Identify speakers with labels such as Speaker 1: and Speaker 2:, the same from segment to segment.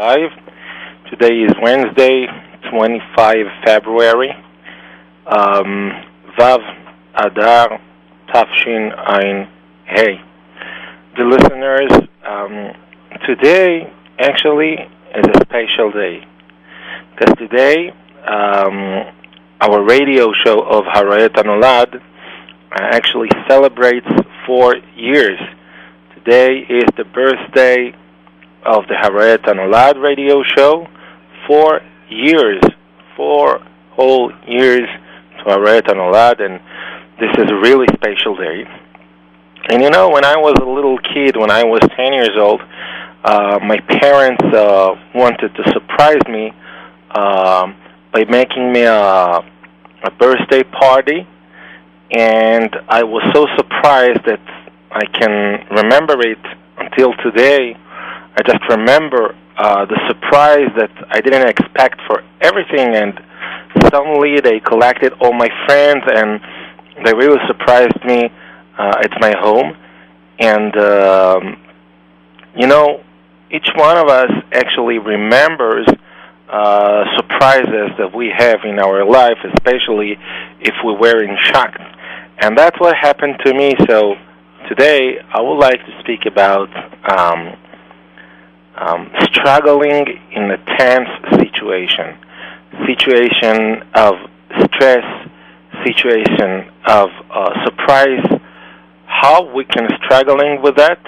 Speaker 1: Live. Today is Wednesday, 25 February. Um, Vav Adar Tafshin Ein Hey. The listeners, um, today actually is a special day because today um, our radio show of Harayat Anolad uh, actually celebrates four years. Today is the birthday of the Harayat Anolad radio show. Four years, four whole years to Harayat Anolad, and this is a really special day. And you know, when I was a little kid, when I was 10 years old, uh, my parents uh, wanted to surprise me um, by making me a, a birthday party, and I was so surprised that I can remember it until today. I just remember uh, the surprise that I didn't expect for everything, and suddenly they collected all my friends, and they really surprised me uh, at my home. And um, you know, each one of us actually remembers uh, surprises that we have in our life, especially if we were in shock. And that's what happened to me. So today I would like to speak about um, um, struggling in a tense situation, situation of stress, situation of uh, surprise, how we can struggling with that,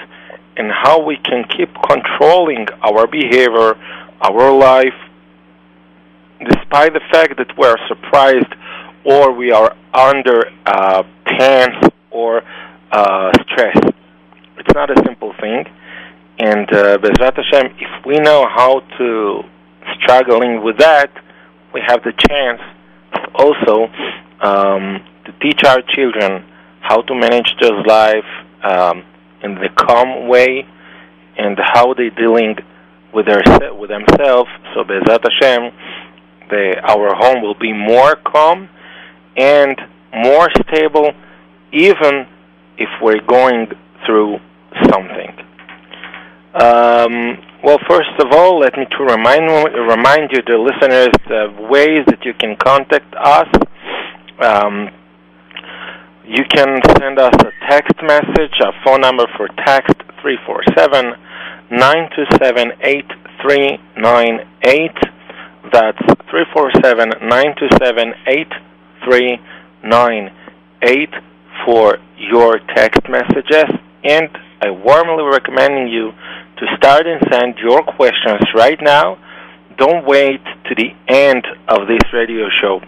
Speaker 1: and how we can keep controlling our behavior, our life, despite the fact that we are surprised or we are under uh, tense or uh, stress. It's not a simple thing. And uh, Bezrat Hashem, if we know how to struggling with that, we have the chance also um, to teach our children how to manage their life um, in the calm way and how they're dealing with their with themselves. So Bezrat Hashem, the, our home will be more calm and more stable, even if we're going through something. Um, well, first of all, let me to remind remind you, the listeners, the ways that you can contact us. Um, you can send us a text message. Our phone number for text 347 927 8398. That's 347 927 8398 for your text messages. And I warmly recommend you to start and send your questions right now. Don't wait to the end of this radio show.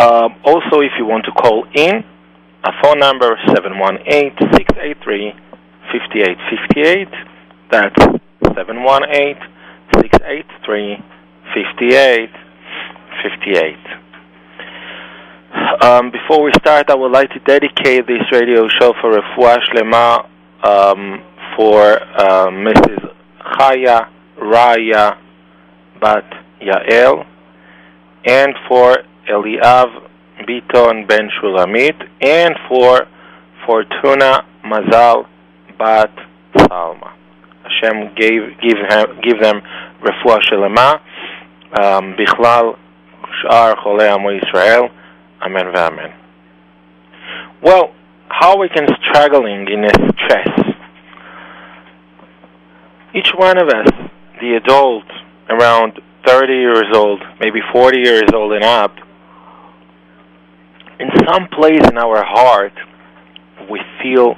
Speaker 1: Um, also, if you want to call in, a phone number 718-683-5858. That's 718-683-5858. Um, before we start, I would like to dedicate this radio show for Refuah Shlema um, for uh, Mrs. Chaya Raya Bat Yael and for Eliav Biton Ben Shulamit, and for Fortuna Mazal Bat Salma. Hashem gave give him, give them refuah shelema. Um, Bichlal Shar Cholei Amo Yisrael. Amen v'amen. Well, how we can struggling in a stress? Each one of us, the adult, around 30 years old, maybe 40 years old and up, in some place in our heart, we feel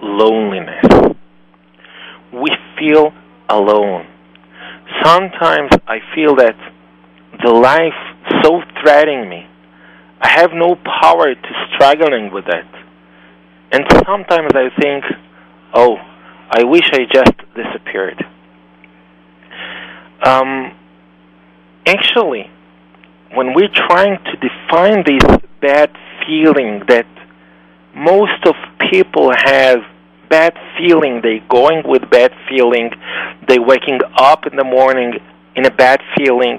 Speaker 1: loneliness. We feel alone. Sometimes I feel that the life so threatening me. I have no power to struggling with it. And sometimes I think, oh, I wish I just disappeared. Um, actually, when we're trying to define this bad feeling that most of people have bad feeling they going with bad feeling they waking up in the morning in a bad feeling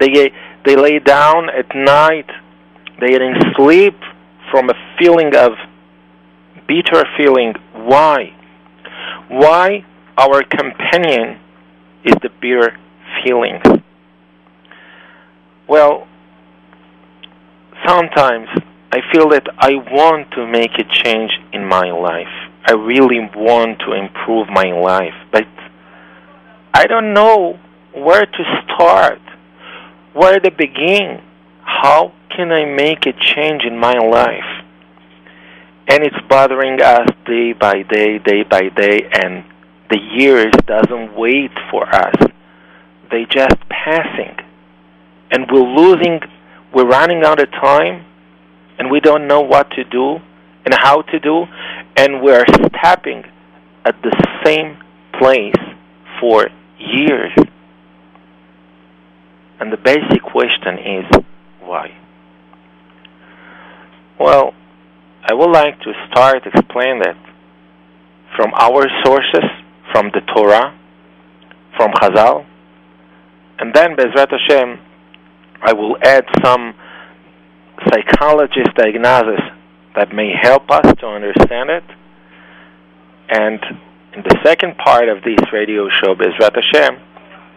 Speaker 1: they they lay down at night they are in sleep from a feeling of bitter feeling why why our companion is the bitter feelings. Well, sometimes I feel that I want to make a change in my life. I really want to improve my life, but I don't know where to start, where to begin. How can I make a change in my life? And it's bothering us day by day, day by day, and the years doesn't wait for us. They just passing. And we're losing, we're running out of time, and we don't know what to do and how to do, and we're stepping at the same place for years. And the basic question is why? Well, I would like to start explain that from our sources, from the Torah, from Chazal, and then Bezrat Hashem, I will add some psychologist diagnosis that may help us to understand it. And in the second part of this radio show, Bezrat Hashem,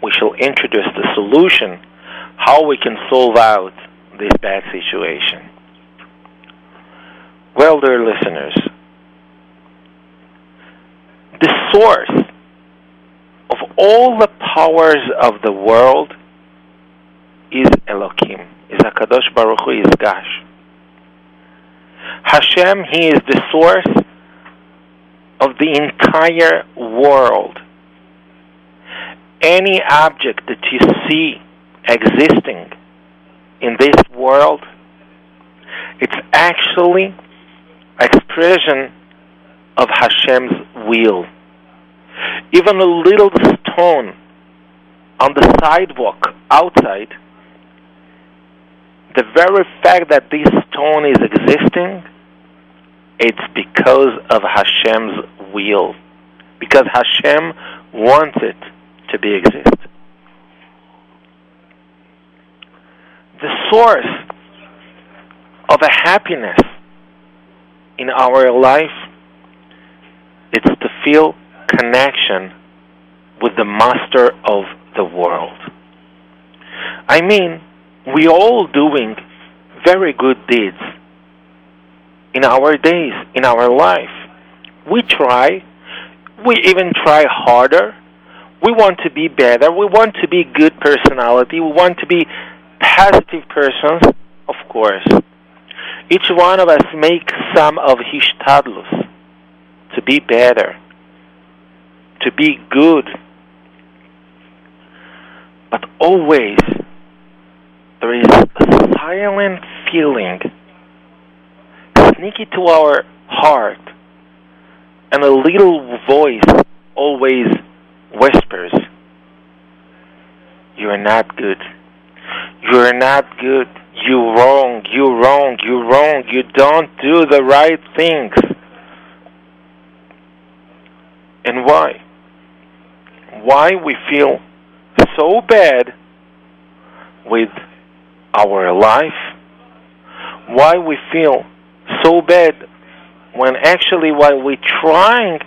Speaker 1: we shall introduce the solution, how we can solve out this bad situation. Well, dear listeners, the source of all the powers of the world is Elohim, is Hakadosh Baruch Hu, is Gash. Hashem, He is the source of the entire world. Any object that you see existing in this world, it's actually expression of Hashem's will. Even a little stone on the sidewalk outside, the very fact that this stone is existing, it's because of Hashem's will. Because Hashem wants it to be exist. The source of a happiness in our life, it's to feel connection with the master of the world. I mean, we all doing very good deeds in our days, in our life. We try, we even try harder. We want to be better. We want to be good personality. We want to be positive persons, of course. Each one of us make some of his hishtadlus to be better, to be good. But always there is a silent feeling sneaky to our heart, and a little voice always whispers, You are not good. You are not good you wrong, you wrong, you wrong, you don't do the right things. And why? Why we feel so bad with our life? Why we feel so bad when actually while we're trying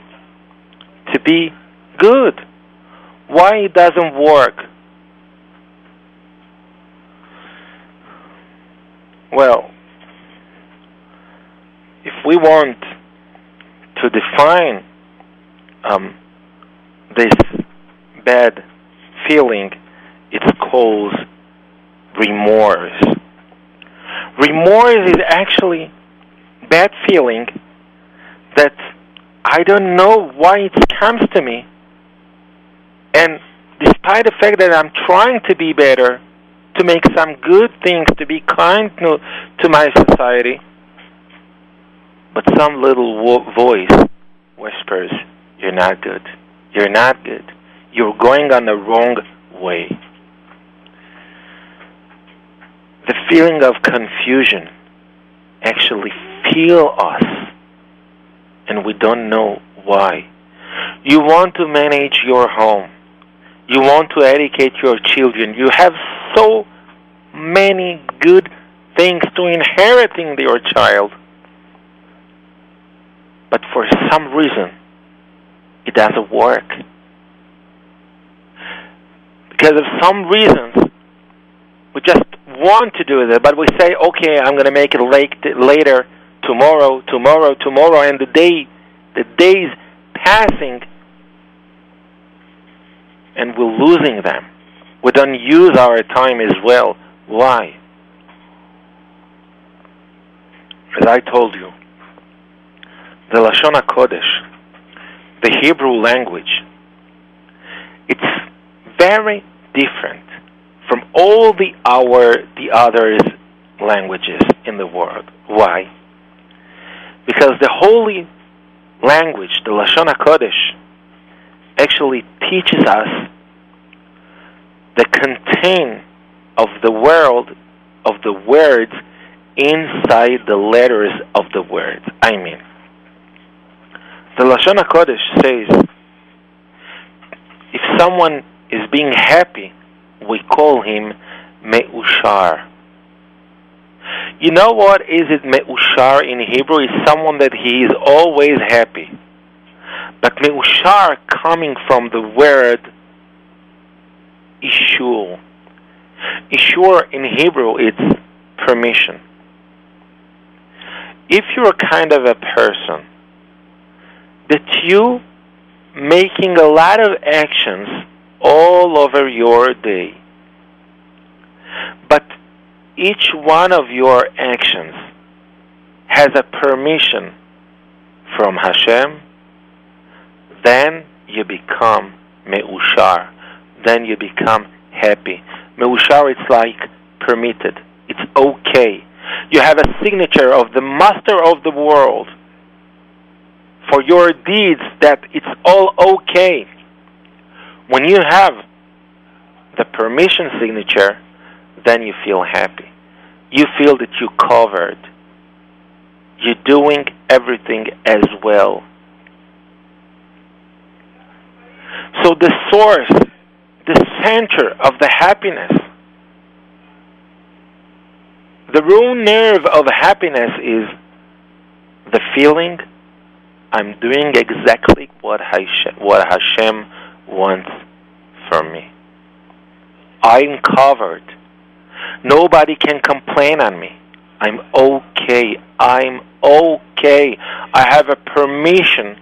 Speaker 1: to be good? Why it doesn't work? Well, if we want to define um, this bad feeling, it's called remorse. Remorse is actually bad feeling that I don't know why it comes to me. And despite the fact that I'm trying to be better, to make some good things, to be kind to, to my society. But some little wo- voice whispers, You're not good. You're not good. You're going on the wrong way. The feeling of confusion actually feel us, and we don't know why. You want to manage your home. You want to educate your children. You have so many good things to inheriting your child. But for some reason, it doesn't work. because of some reasons, we just want to do it, but we say, okay, I'm going to make it late, later, tomorrow, tomorrow, tomorrow, and the day, the days passing, and we're losing them. We don't use our time as well. Why? As I told you, the Lashon HaKodesh, the Hebrew language, it's very different from all the our the other languages in the world. Why? Because the holy language, the Lashon HaKodesh, actually teaches us the content of the world of the words inside the letters of the words. I mean, the Lashon HaKodesh says, if someone is being happy, we call him Me'ushar. You know what is it Me'ushar in Hebrew? Is someone that he is always happy. But Me'ushar coming from the word Ishur. Ishur in Hebrew it's permission. If you're kind of a person that you making a lot of actions all over your day. But each one of your actions has a permission from Hashem, then you become Me'ushar. Then you become happy. Me'ushar, it's like permitted. It's okay. You have a signature of the master of the world for your deeds that it's all okay. When you have the permission signature, then you feel happy. You feel that you're covered. You're doing everything as well. So the source, the center of the happiness, the raw nerve of happiness is the feeling I'm doing exactly what Hashem, what Hashem wants from me. I'm covered. Nobody can complain on me. I'm okay. I'm okay. I have a permission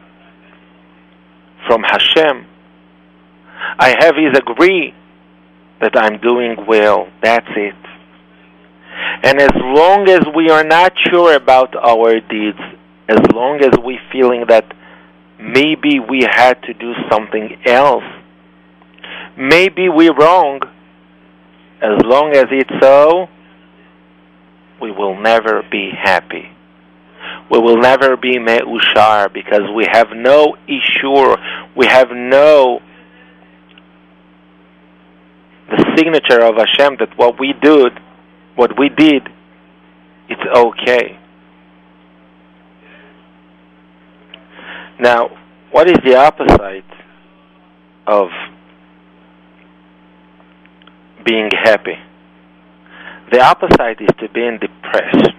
Speaker 1: from Hashem. I have His agree that I'm doing well. That's it. And as long as we are not sure about our deeds, as long as we feeling that maybe we had to do something else, maybe we're wrong, as long as it's so, we will never be happy. We will never be me'ushar because we have no ishur, we have no the signature of Hashem that what we did, what we did, it's okay. Now, what is the opposite of being happy? The opposite is to being depressed.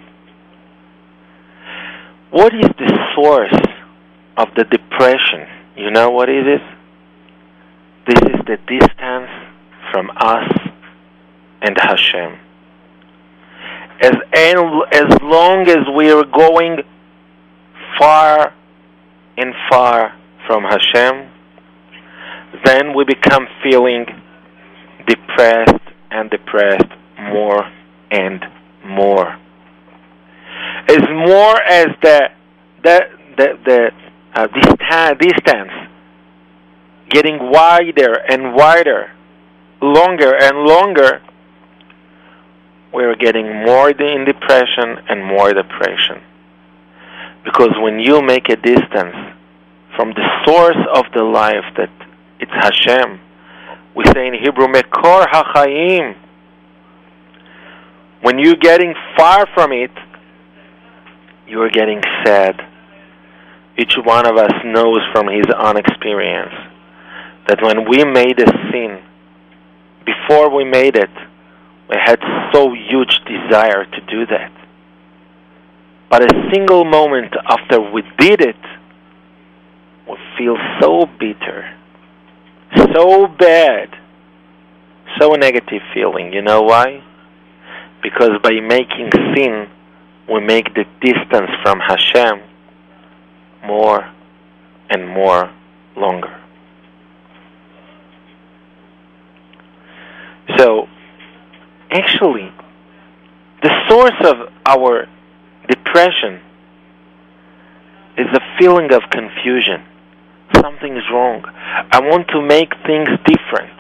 Speaker 1: What is the source of the depression? You know what it is? This is the distance from us and Hashem. As, as long as we are going far and far from Hashem, then we become feeling depressed and depressed more and more. As more as the the the, the uh, distance getting wider and wider, longer and longer, we're getting more in depression and more depression. Because when you make a distance from the source of the life that it's Hashem, we say in Hebrew, Mekor HaChaim. When you're getting far from it, you are getting sad. Each one of us knows from his own experience that when we made a sin, before we made it, we had so huge desire to do that. But a single moment after we did it, we feel so bitter, so bad, so negative feeling. You know why? Because by making sin, we make the distance from Hashem more and more longer. So, actually, the source of our depression is a feeling of confusion. Something is wrong. I want to make things different.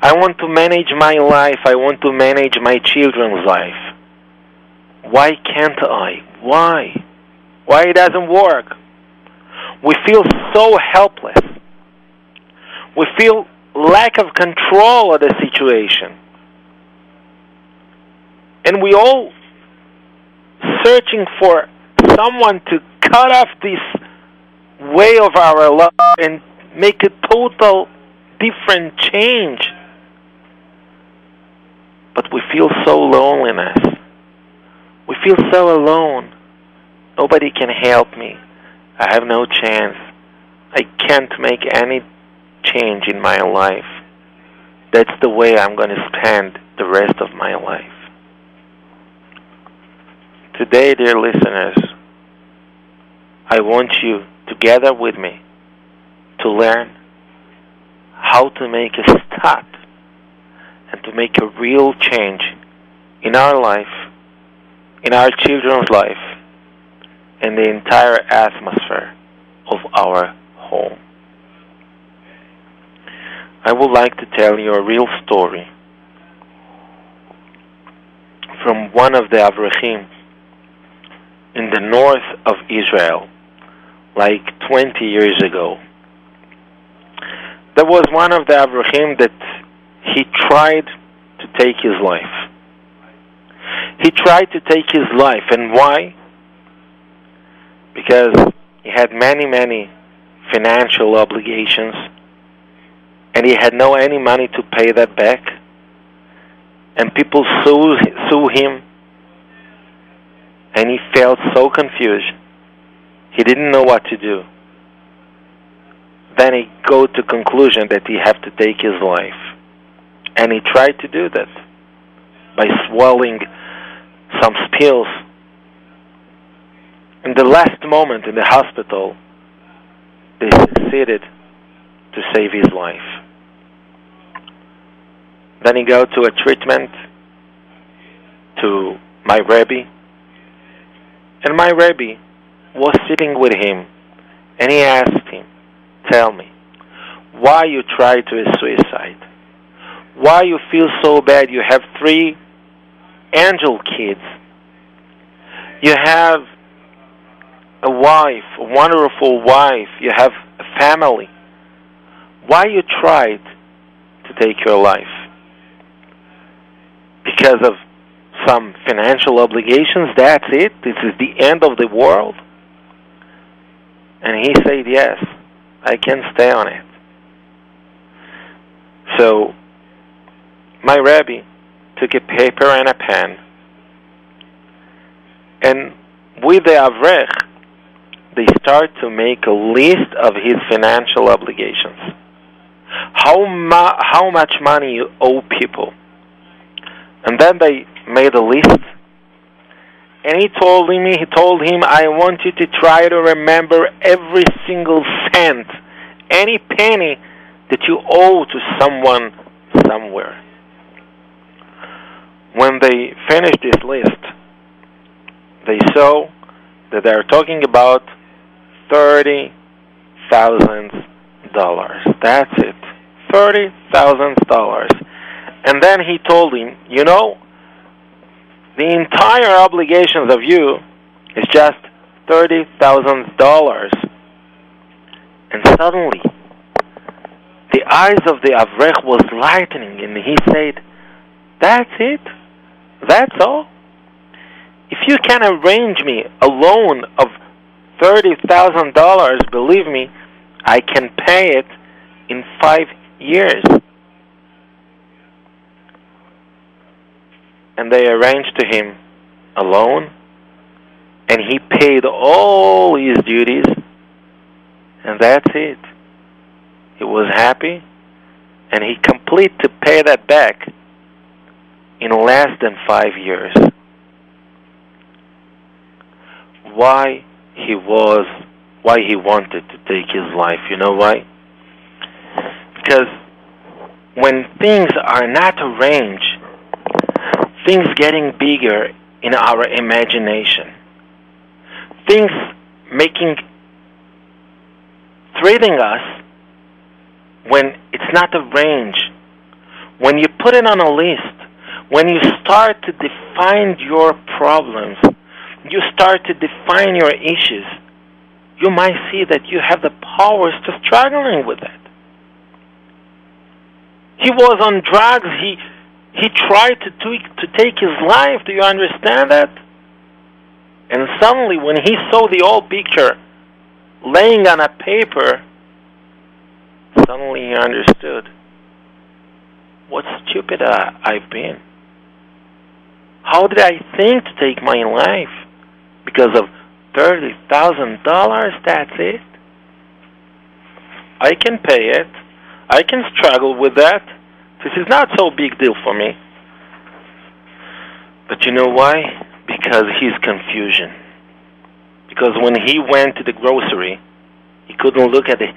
Speaker 1: I want to manage my life. I want to manage my children's life. Why can't I? Why? Why it doesn't work? We feel so helpless. We feel lack of control of the situation. And we all searching for someone to cut off this way of our life and make a total different change. But we feel so loneliness. We feel so alone. Nobody can help me. I have no chance. I can't make any change in my life. That's the way I'm going to spend the rest of my life. Today, dear listeners, I want you together with me to learn how to make a start and to make a real change in our life, in our children's life, and the entire atmosphere of our home. I would like to tell you a real story from one of the Avreichim in the north of Israel, like 20 years ago. There was one of the Avreichim that he tried to take his life. He tried to take his life, and why? Because he had many, many financial obligations, and he had no any money to pay that back. And people sue, sue him and he felt so confused. He didn't know what to do. Then he go to conclusion that he have to take his life. And he tried to do that by swallowing some pills. In the last moment in the hospital, they succeeded to save his life. Then he go to a treatment to my Rebbe, and my Rebbe was sitting with him, and he asked him, Tell me, why you try to suicide? Why you feel so bad? You have three angel kids. You have a wife, a wonderful wife. You have a family. Why you tried to take your life? Because of some financial obligations, that's it? This is the end of the world? And he said, Yes, I can stay on it. So, my rabbi took a paper and a pen, and with the Avrech, they start to make a list of his financial obligations. How, ma- how much money you owe people. And then they made a list. And he told me, he told him, I want you to try to remember every single cent, any penny that you owe to someone somewhere. When they finished this list, they saw that they're talking about thirty thousand dollars. That's it. Thirty thousand dollars. And then he told him, you know, the entire obligations of you is just thirty thousand dollars. And suddenly, the eyes of the Avrech was lightening, and he said, "That's it. That's all. If you can arrange me a loan of thirty thousand dollars, believe me, I can pay it in five years." And they arranged to him a loan, and he paid all his duties, and that's it. He was happy, and he complete to pay that back in less than five years. Why he was, why he wanted to take his life. You know why? Because when things are not arranged, things getting bigger in our imagination, things making, threatening us when it's not a range, when you put it on a list, when you start to define your problems, you start to define your issues, you might see that you have the powers to struggling with it. He was on drugs. He he tried to to take his life. Do you understand that? And suddenly, when he saw the old picture laying on a paper, suddenly he understood what stupid I've been. How did I think to take my life? Because of thirty thousand dollars, that's it? I can pay it. I can struggle with that. This is not so big deal for me. But you know why? Because he's confusion. Because when he went to the grocery, he couldn't look at the,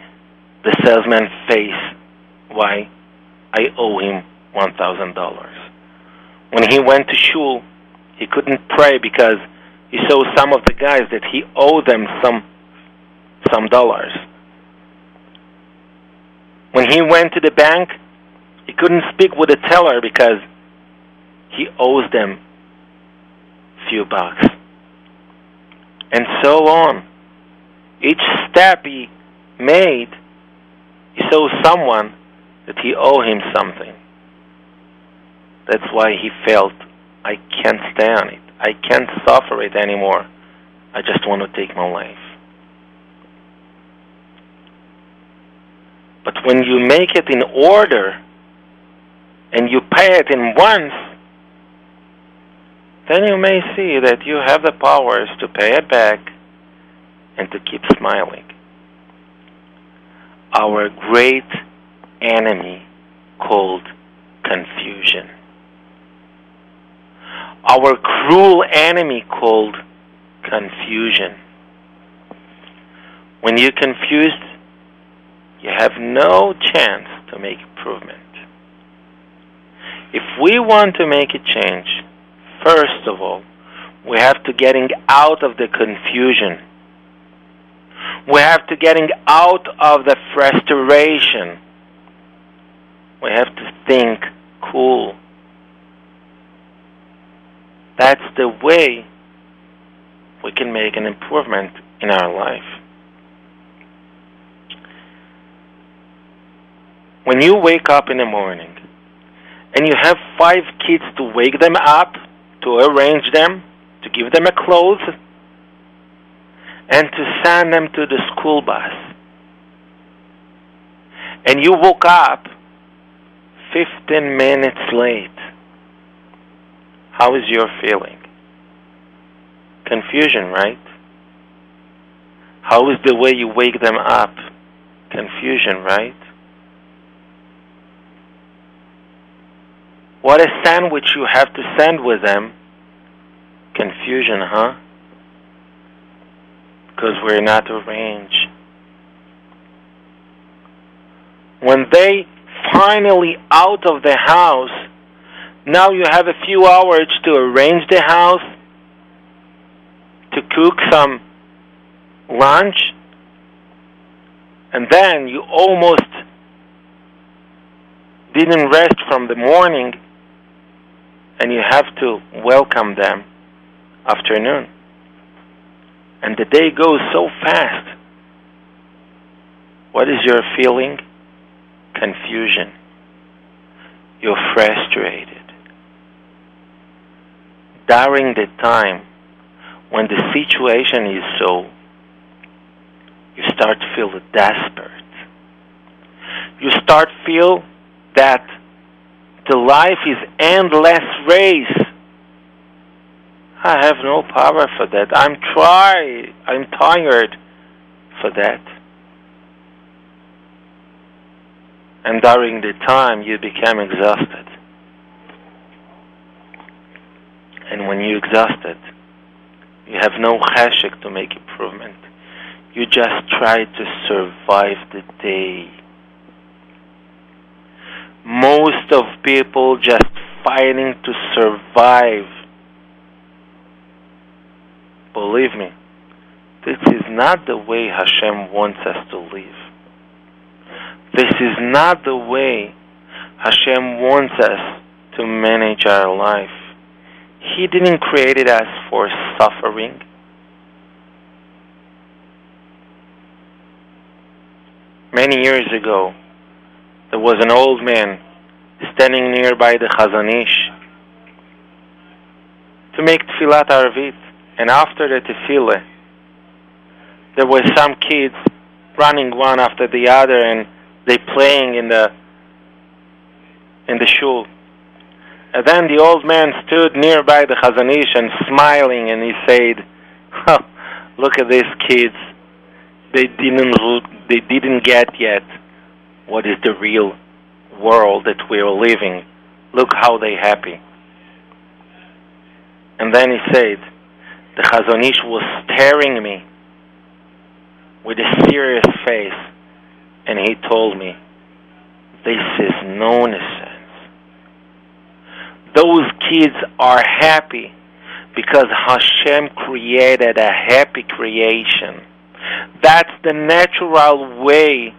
Speaker 1: the salesman's face. Why? I owe him $1,000. When he went to shul, he couldn't pray because he saw some of the guys that he owed them some some dollars. When he went to the bank, he couldn't speak with the teller because he owes them few bucks. And so on. Each step he made, he saw someone that he owed him something. That's why he felt, I can't stay on it. I can't suffer it anymore. I just want to take my life. But when you make it in order and you pay it in once, then you may see that you have the powers to pay it back and to keep smiling. Our great enemy called confusion. Our cruel enemy called confusion. When you're confused, you have no chance to make improvement. If we want to make a change, first of all, we have to getting out of the confusion. We have to getting out of the frustration. We have to think cool. That's the way we can make an improvement in our life. When you wake up in the morning and you have five kids to wake them up, to arrange them, to give them a clothes, and to send them to the school bus. And you woke up 15 minutes late. How is your feeling? Confusion, right? How is the way you wake them up? Confusion, right? What a sandwich you have to send with them. Confusion, huh? Because we're not arranged. When they finally out of the house, now you have a few hours to arrange the house, to cook some lunch, and then you almost didn't rest from the morning and you have to welcome them afternoon. And the day goes so fast. What is your feeling? Confusion. You're frustrated. During the time when the situation is so, you start to feel desperate. You start feel that the life is endless race. I have no power for that. I'm try I'm tired for that. And during the time, you become exhausted. And when you're exhausted, you have no cheshek to make improvement. You just try to survive the day. Most of people just fighting to survive. Believe me, this is not the way Hashem wants us to live. This is not the way Hashem wants us to manage our life. He didn't create us for suffering. Many years ago, there was an old man standing nearby the Chazon Ish to make Tfilat Arvit. And after the Tefillah, there were some kids running one after the other and they playing in the in the shul. And then the old man stood nearby the Chazon Ish and smiling and he said, oh, look at these kids. They didn't they didn't get yet what is the real world that we are living. Look how they happy. And then he said, the Chazon Ish was staring me with a serious face, and he told me, this is nonsense. Those kids are happy because Hashem created a happy creation. That's the natural way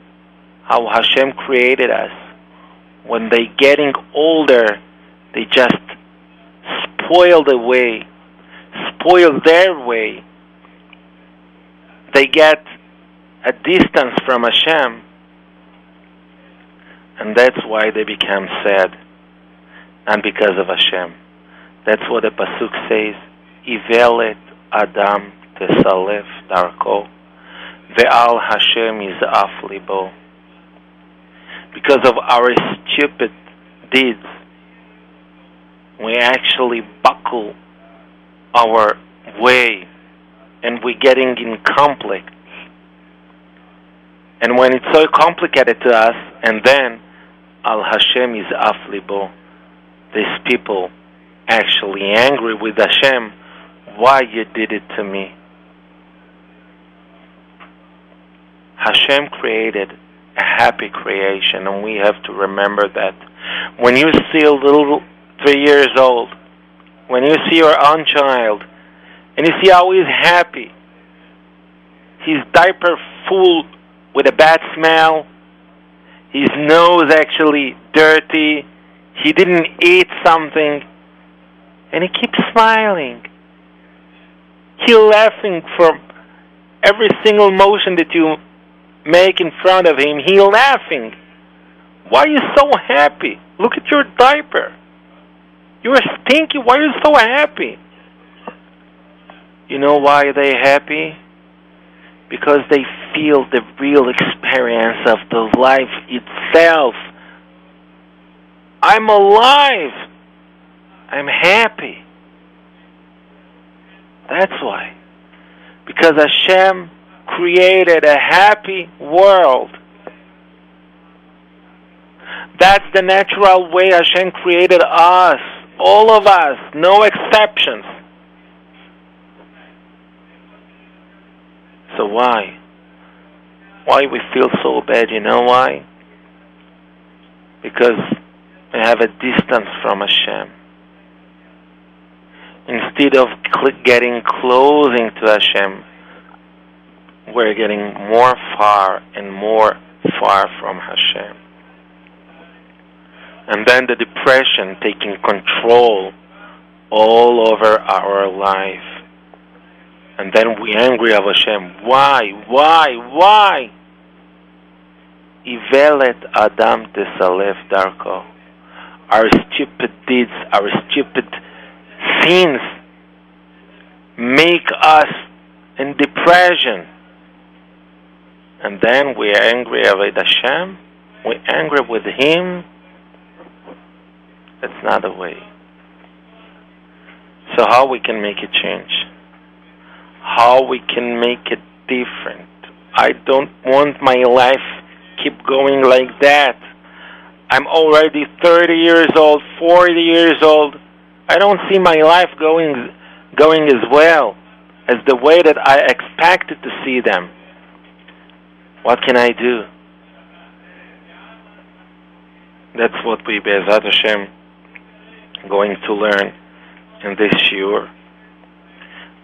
Speaker 1: how Hashem created us. When they getting older, they just spoil the way, spoil their way. They get a distance from Hashem, and that's why they become sad, and because of Hashem. That's what the pasuk says: "Ivelet Adam tesalef darko, ve'al Hashem izaf libo." Because of our stupid deeds, we actually buckle our way, and we're getting in conflict and when it's so complicated to us, and then Al Hashem is aflibo, these people actually angry with Hashem, why you did it to me? Hashem created happy creation, and we have to remember that. When you see a little three years old, when you see your own child, and you see how he's happy, his diaper full with a bad smell. His nose actually dirty. He didn't eat something. And he keeps smiling. He's laughing from every single motion that you make in front of him. he laughing. Why are you so happy? Look at your diaper. You're stinky. Why are you so happy? You know why they happy? because they feel the real experience of the life itself. I'm alive. I'm happy. That's why. Because Hashem created a happy world. That's the natural way Hashem created us, all of us, no exceptions. So why? Why we feel so bad? You know why? Because we have a distance from Hashem. Instead of getting closing to Hashem, we're getting more far and more far from Hashem. And then the depression taking control all over our life. And then we angry of Hashem. Why? Why? Why? Ivelet Adam tesalef darko. Our stupid deeds, our stupid sins make us in depression. And then we are angry with Hashem. We're angry with Him. That's not the way. So how we can make a change? how we can make it different. I don't want my life keep going like that. I'm already 30 years old, 40 years old. I don't see my life going going as well as the way that I expected to see them. What can I do? That's what we, Be'ezat Hashem, going to learn in this shiur.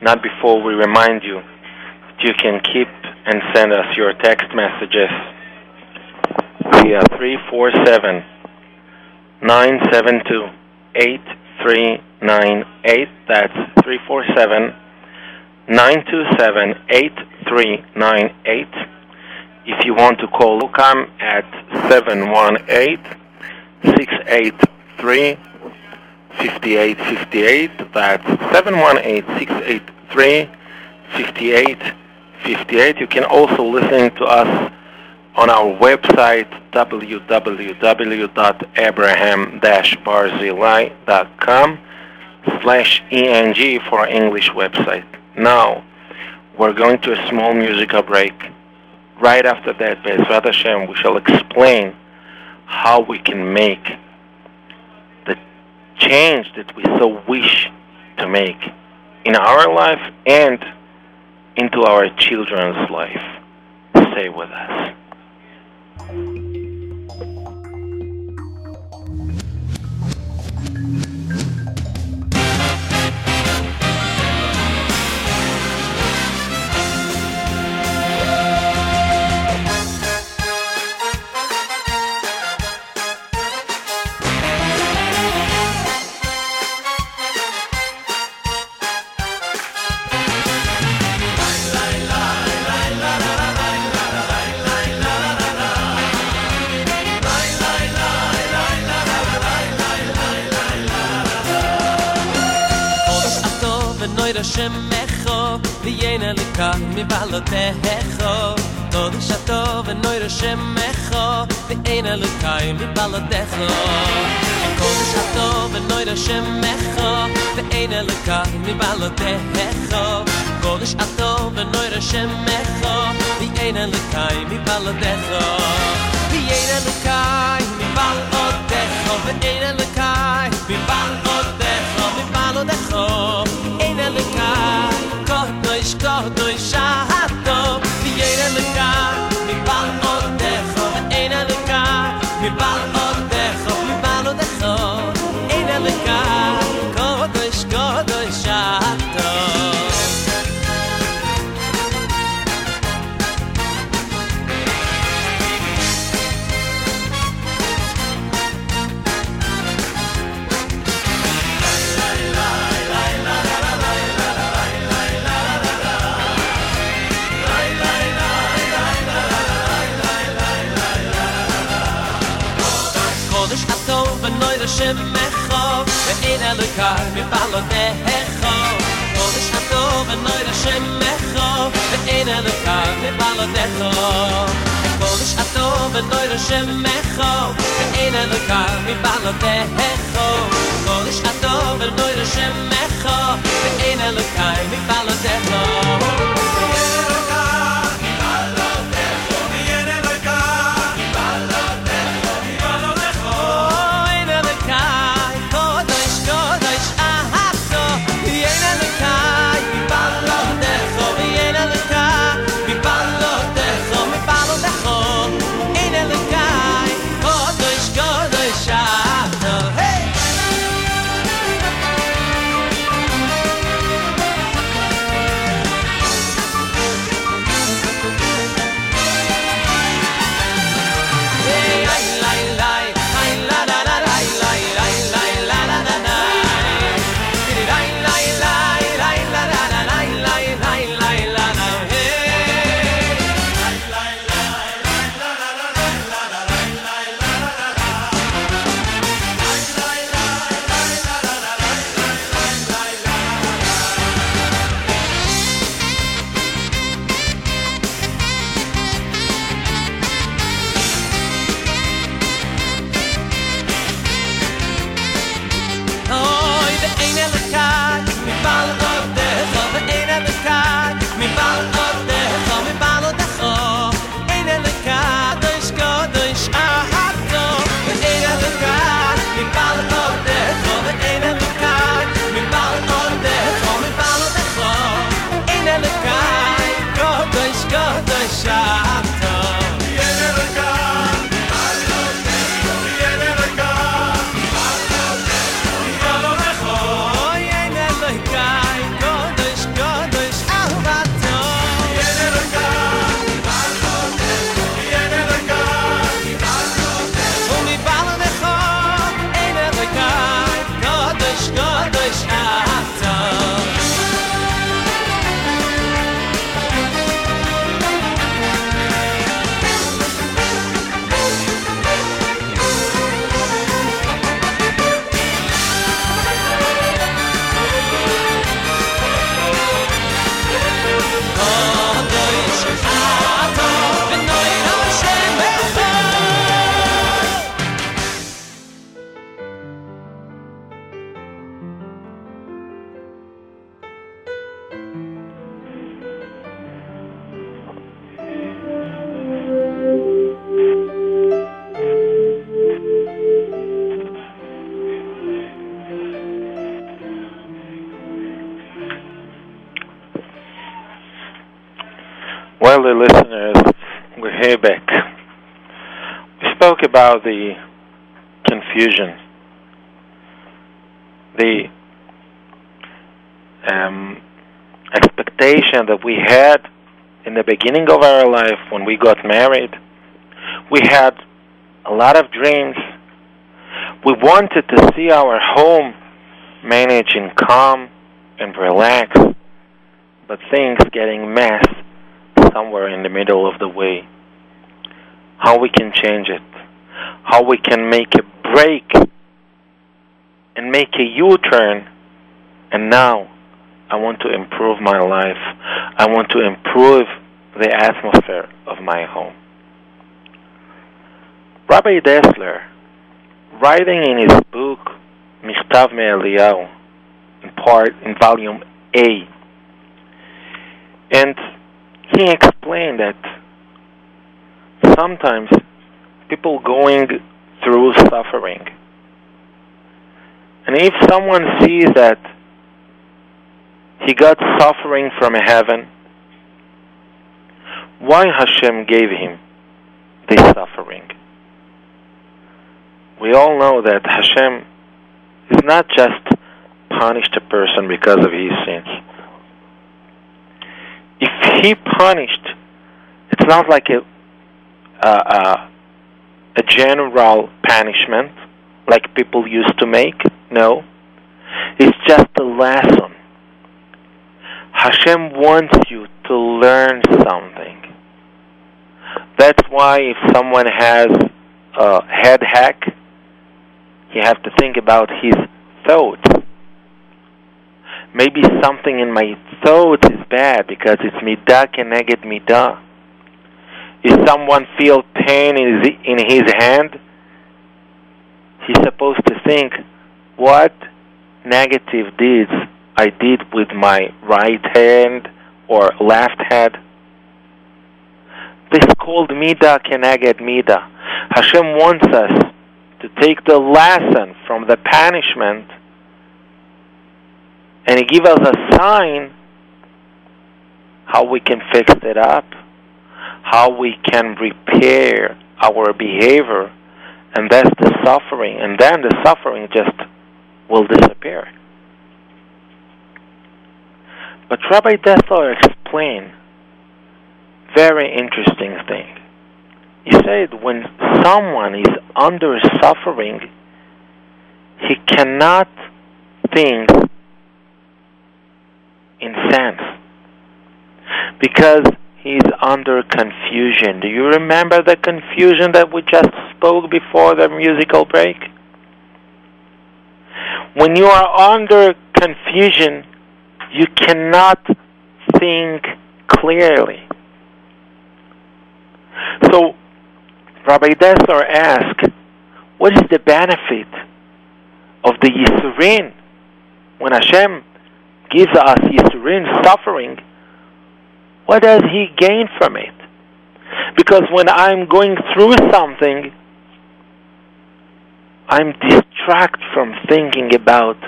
Speaker 1: Not before we remind you that you can keep and send us your text messages via 347 972 8398. That's 347 927 8398. If you want to call Lucam at 718 683 5858. That's 718 683 5858. You can also listen to us on our website www.abraham-barzilai.com slash ENG for English website. Now, we're going to a small musical break. Right after that, Bezrat Hashem, we shall explain how we can make the change that we so wish to make in our life and into our children's life. Stay with us.
Speaker 2: shemecho vi yena leka mi balote hecho od shato ve noy re shemecho vi leka mi balote hecho od shato ve noy re shemecho vi leka mi balote hecho od shato ve noy re shemecho vi leka mi balote hecho vi yena leka mi balote hecho vi yena leka mi balote hecho mi os e já kol neto kol ish ato ve noir shem mecho ein el ka mi balot echo kol ish ato ve noir shem mecho ein el ka mi balo te
Speaker 1: echo the confusion, the um, expectation that we had in the beginning of our life when we got married. We had a lot of dreams. We wanted to see our home managed in calm and relax, but things getting messed somewhere in the middle of the way. How we can change it. How we can make a break and make a U-turn. And now I want to improve my life. I want to improve the atmosphere of my home. Rabbi Dessler, writing in his book Michtav Me'Eliyahu, in part in volume A, and he explained that sometimes people going through suffering, and if someone sees that he got suffering from heaven, why Hashem gave him this suffering? We all know that Hashem is not just punished a person because of his sins. If he punished, it's not like a a, general punishment like people used to make. No, it's just a lesson. Hashem wants you to learn something. That's why if someone has a head hack, you have to think about his thoughts. Maybe something in my thoughts is bad because it's midah keneged midah. If someone feels pain in his, in his hand, he's supposed to think, what negative deeds I did with my right hand or left hand? This is called midah keneged midah. Hashem wants us to take the lesson from the punishment and give us a sign how we can fix it up, how we can repair our behavior, and that's the suffering, and then the suffering just will disappear. But Rabbi Dessler explained very interesting thing. He said when someone is under suffering, he cannot think in sense because he's under confusion. Do you remember the confusion that we just spoke before the musical break? When you are under confusion, you cannot think clearly. So Rabbi Dessler asked, what is the benefit of the Yisurin when Hashem gives us Yisurin suffering? What does He gain from it? Because when I'm going through something, I'm distracted from thinking about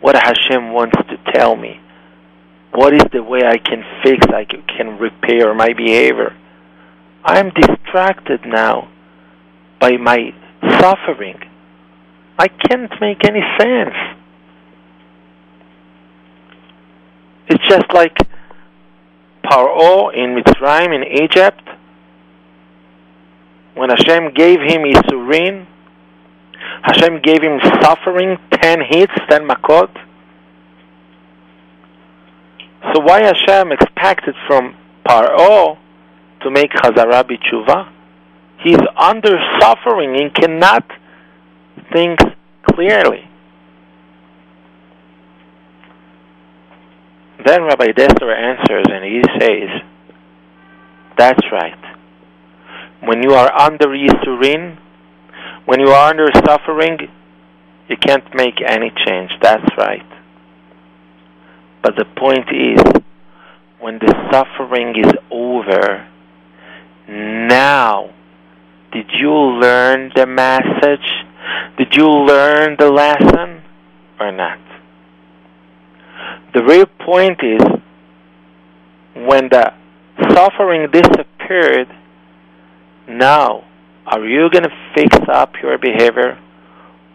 Speaker 1: what Hashem wants to tell me. What is the way I can fix, I can repair my behavior? I'm distracted now by my suffering. I can't make any sense. It's just like Paro in Mitzrayim in Egypt. When Hashem gave him Yisurin, Hashem gave him suffering, ten hits, ten makot. So why Hashem expected from Paro to make Chazara B'tshuva? He's under suffering and cannot think clearly. Then Rabbi Dessler answers and he says, That's right. When you are under Yisurin, when you are under suffering, you can't make any change. That's right. But the point is, when the suffering is over, now, did you learn the message? Did you learn the lesson or not? The real point is when the suffering disappeared, now are you going to fix up your behavior?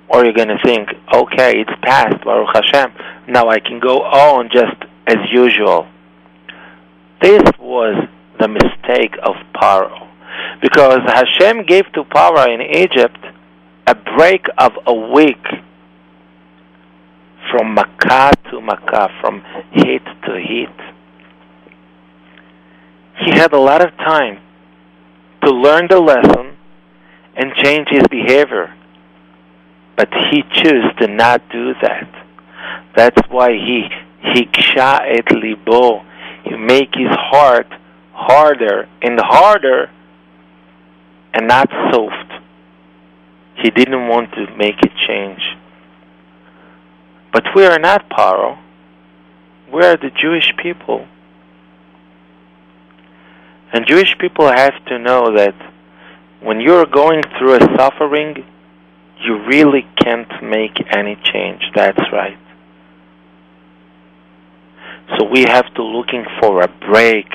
Speaker 1: Or are you going to think, okay, it's past, Baruch Hashem, now I can go on just as usual? This was the mistake of Paro. Because Hashem gave to Paro in Egypt a break of a week from Makkah to Makkah, from heat to heat. He had a lot of time to learn the lesson and change his behavior. But he chose to not do that. That's why he hiksha et libo. He make his heart harder and harder and not soft. He didn't want to make a change. But we are not Paro. We are the Jewish people. And Jewish people have to know that when you're going through a suffering, you really can't make any change. That's right. So we have to looking for a break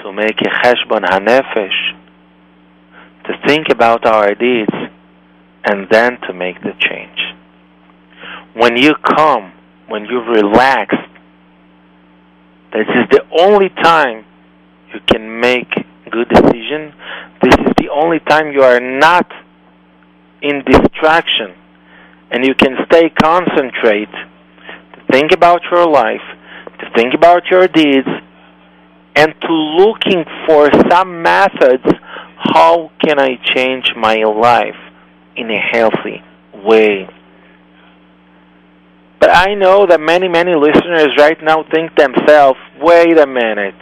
Speaker 1: to make a cheshbon hanefesh, to think about our deeds, and then to make the change. When you come, when you relax, this is the only time you can make good decision. This is the only time you are not in distraction and you can stay concentrate to think about your life, to think about your deeds, and to looking for some methods how can I change my life in a healthy way. But I know that many, many listeners right now think themselves, wait a minute.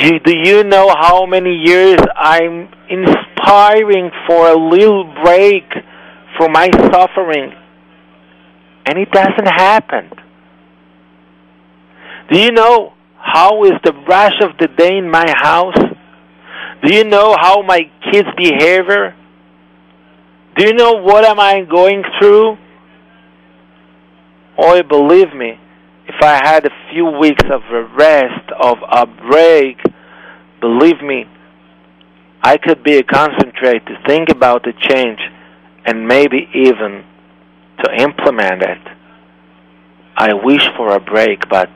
Speaker 1: You, do you know how many years I'm inspiring for a little break for my suffering? And it doesn't happen. Do you know how is the rush of the day in my house? Do you know how my kids' behavior? Do you know what am I going through? Oh, believe me, if I had a few weeks of a rest, of a break, believe me, I could be concentrate to think about the change and maybe even to implement it. I wish for a break, but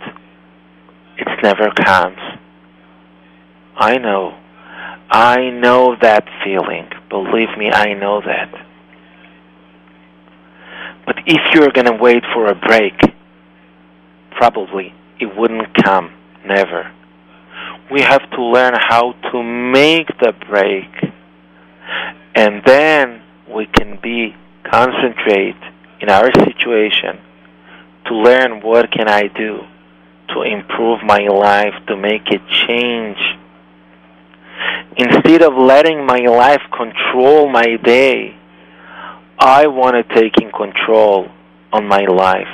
Speaker 1: it never comes. I know. I know that feeling. Believe me, I know that. If you're going to wait for a break, probably it wouldn't come. Never. We have to learn how to make the break. And then we can be concentrate in our situation to learn what can I do to improve my life, to make a change. Instead of letting my life control my day, I want to take in control on my life.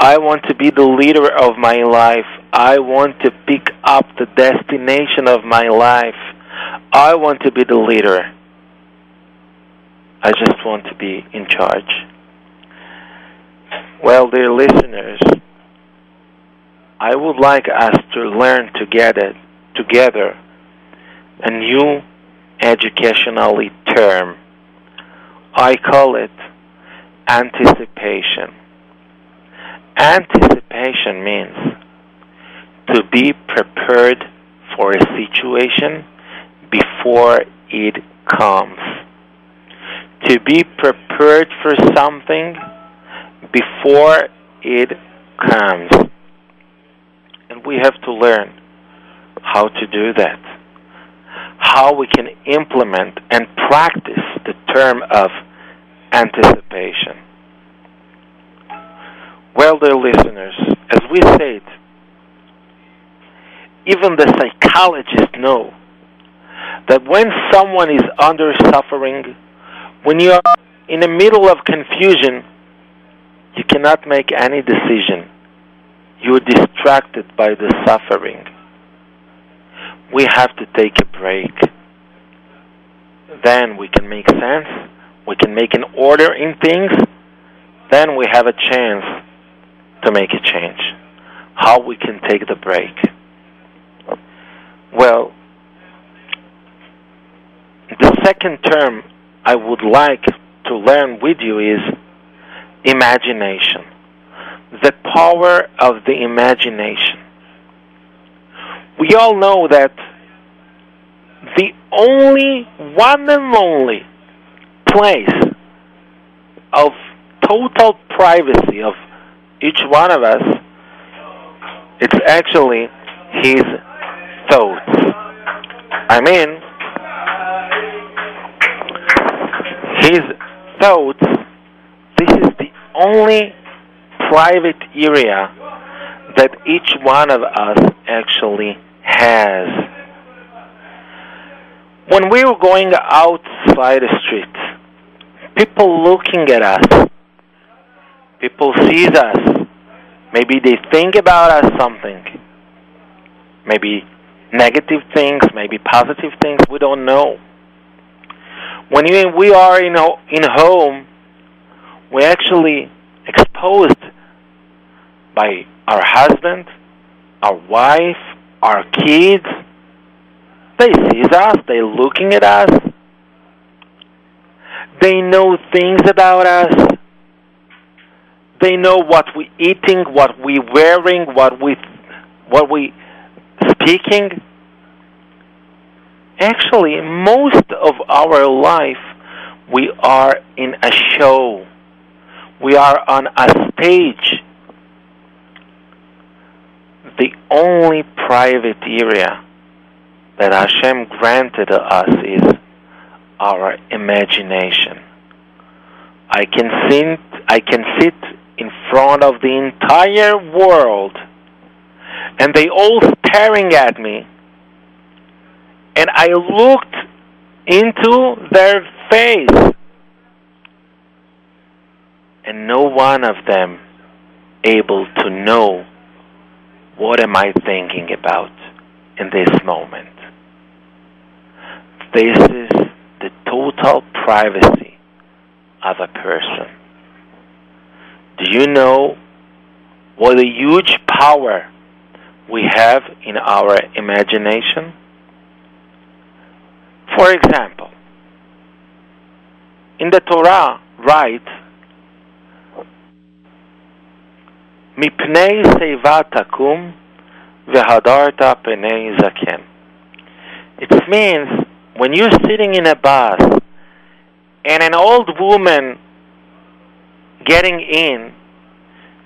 Speaker 1: I want to be the leader of my life. I want to pick up the destination of my life. I want to be the leader. I just want to be in charge. Well, dear listeners, I would like us to learn together together a new educationally term I call it anticipation. Anticipation means to be prepared for a situation before it comes. To be prepared for something before it comes. And we have to learn how to do that. How we can implement and practice the term of anticipation. Well, dear listeners, as we said, even the psychologists know that when someone is under suffering, when you are in the middle of confusion, you cannot make any decision. You are distracted by the suffering. We have to take a break then we can make sense, we can make an order in things, then we have a chance to make a change. How we can take the break. Well, the second term I would like to learn with you is imagination. The power of the imagination. We all know that the only one and only place of total privacy of each one of us, it's actually his thoughts. I mean, his thoughts, this is the only private area that each one of us actually has. When we were going outside the street, people looking at us, people sees us, maybe they think about us something, maybe negative things, maybe positive things, we don't know. When you, we are in, in home, we're actually exposed by our husband, our wife, our kids. They see us, they're looking at us. They know things about us. They know what we're eating, what we're wearing, what we what we speaking. Actually, most of our life we are in a show. We are on a stage. The only private area that Hashem granted us is our imagination. I can sit, I can sit in front of the entire world and they all staring at me and I looked into their face and no one of them able to know what am I thinking about in this moment. This is total privacy as a person. Do you know what a huge power we have in our imagination? For example, in the Torah right, Mipnei Seva Takum vehadarta Penei Zaken. It means when you're sitting in a bus and an old woman getting in,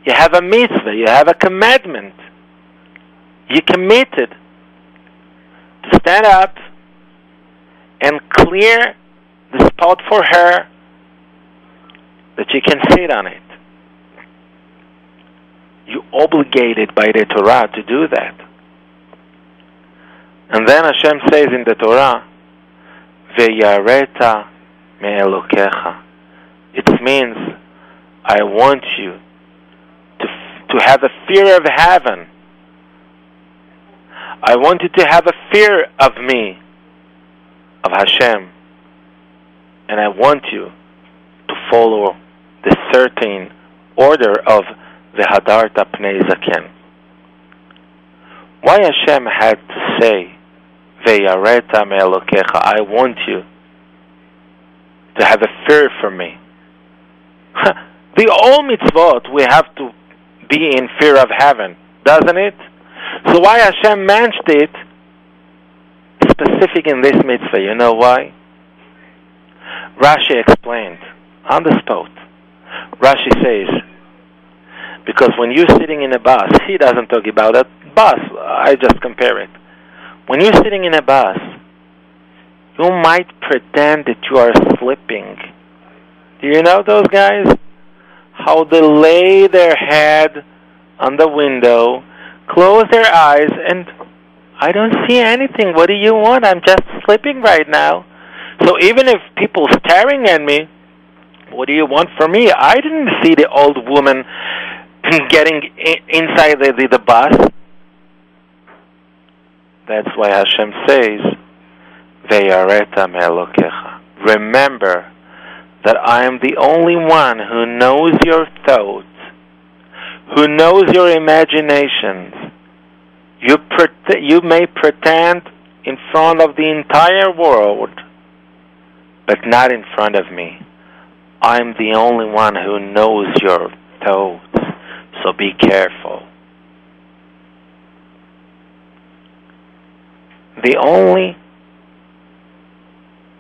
Speaker 1: you have a mitzvah, you have a commandment. You committed to stand up and clear the spot for her that she can sit on it. You obligated by the Torah to do that. And then Hashem says in the Torah, Ve'yareta me'elokecha. It means, I want you to, to have a fear of heaven. I want you to have a fear of me of Hashem, and I want you to follow the certain order of the Hadarta Pnei Zaken. Why Hashem had to say, Ve'yareta me'elokecha, I want you to have a fear for me. the all mitzvot we have to be in fear of heaven, doesn't it? So why Hashem mentioned it specific in this mitzvah. You know why? Rashi explained on the spot. Rashi says, because when you're sitting in a bus, he doesn't talk about a bus. I just compare it. When you're sitting in a bus, you might pretend that you are sleeping. Do you know those guys? How they lay their head on the window, close their eyes, and I don't see anything. What do you want? I'm just sleeping right now. So even if people staring at me, what do you want from me? I didn't see the old woman getting inside the, the, the bus. That's why Hashem says, Ve'yareta me'elokecha. Remember that I am the only one who knows your thoughts, who knows your imaginations, you, you may pretend in front of the entire world, but not in front of me. I'm the only one who knows your thoughts, so be careful. The only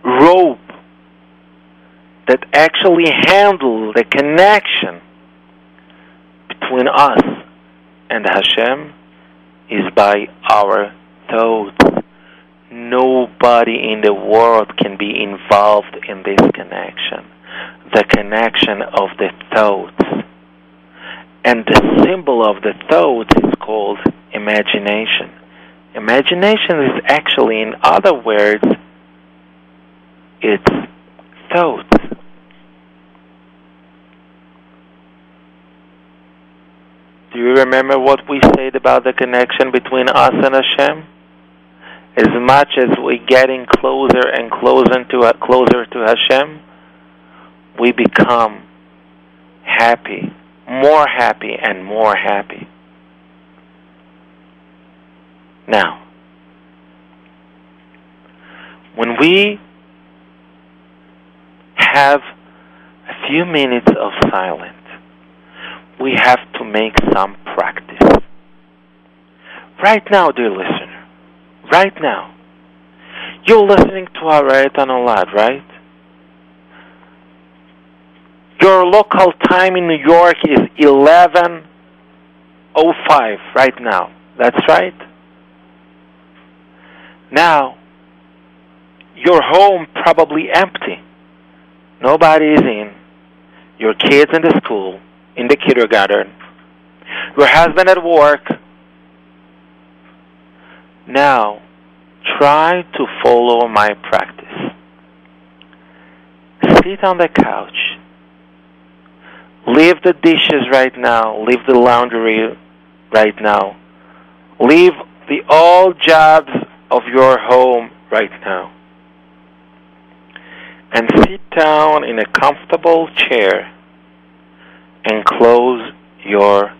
Speaker 1: rope that actually handles the connection between us and Hashem is by our thoughts. Nobody in the world can be involved in this connection. The connection of the thoughts. And the symbol of the thoughts is called imagination. Imagination is actually, in other words, it's thoughts. Do you remember what we said about the connection between us and Hashem? As much as we're getting closer and closer to uh, closer to Hashem, we become happy, more happy and more happy. Now, when we have a few minutes of silence, we have to make some practice. Right now, dear listener, right now, you're listening to our Etan Olad, right? Your local time in New York is 11.05 right now. That's right? Now, your home probably empty. Nobody is in. Your kids in the school, in the kindergarten. Your husband at work. Now, try to follow my practice. Sit on the couch. Leave the dishes right now. Leave the laundry right now. Leave the all jobs of your home right now. And sit down in a comfortable chair and close your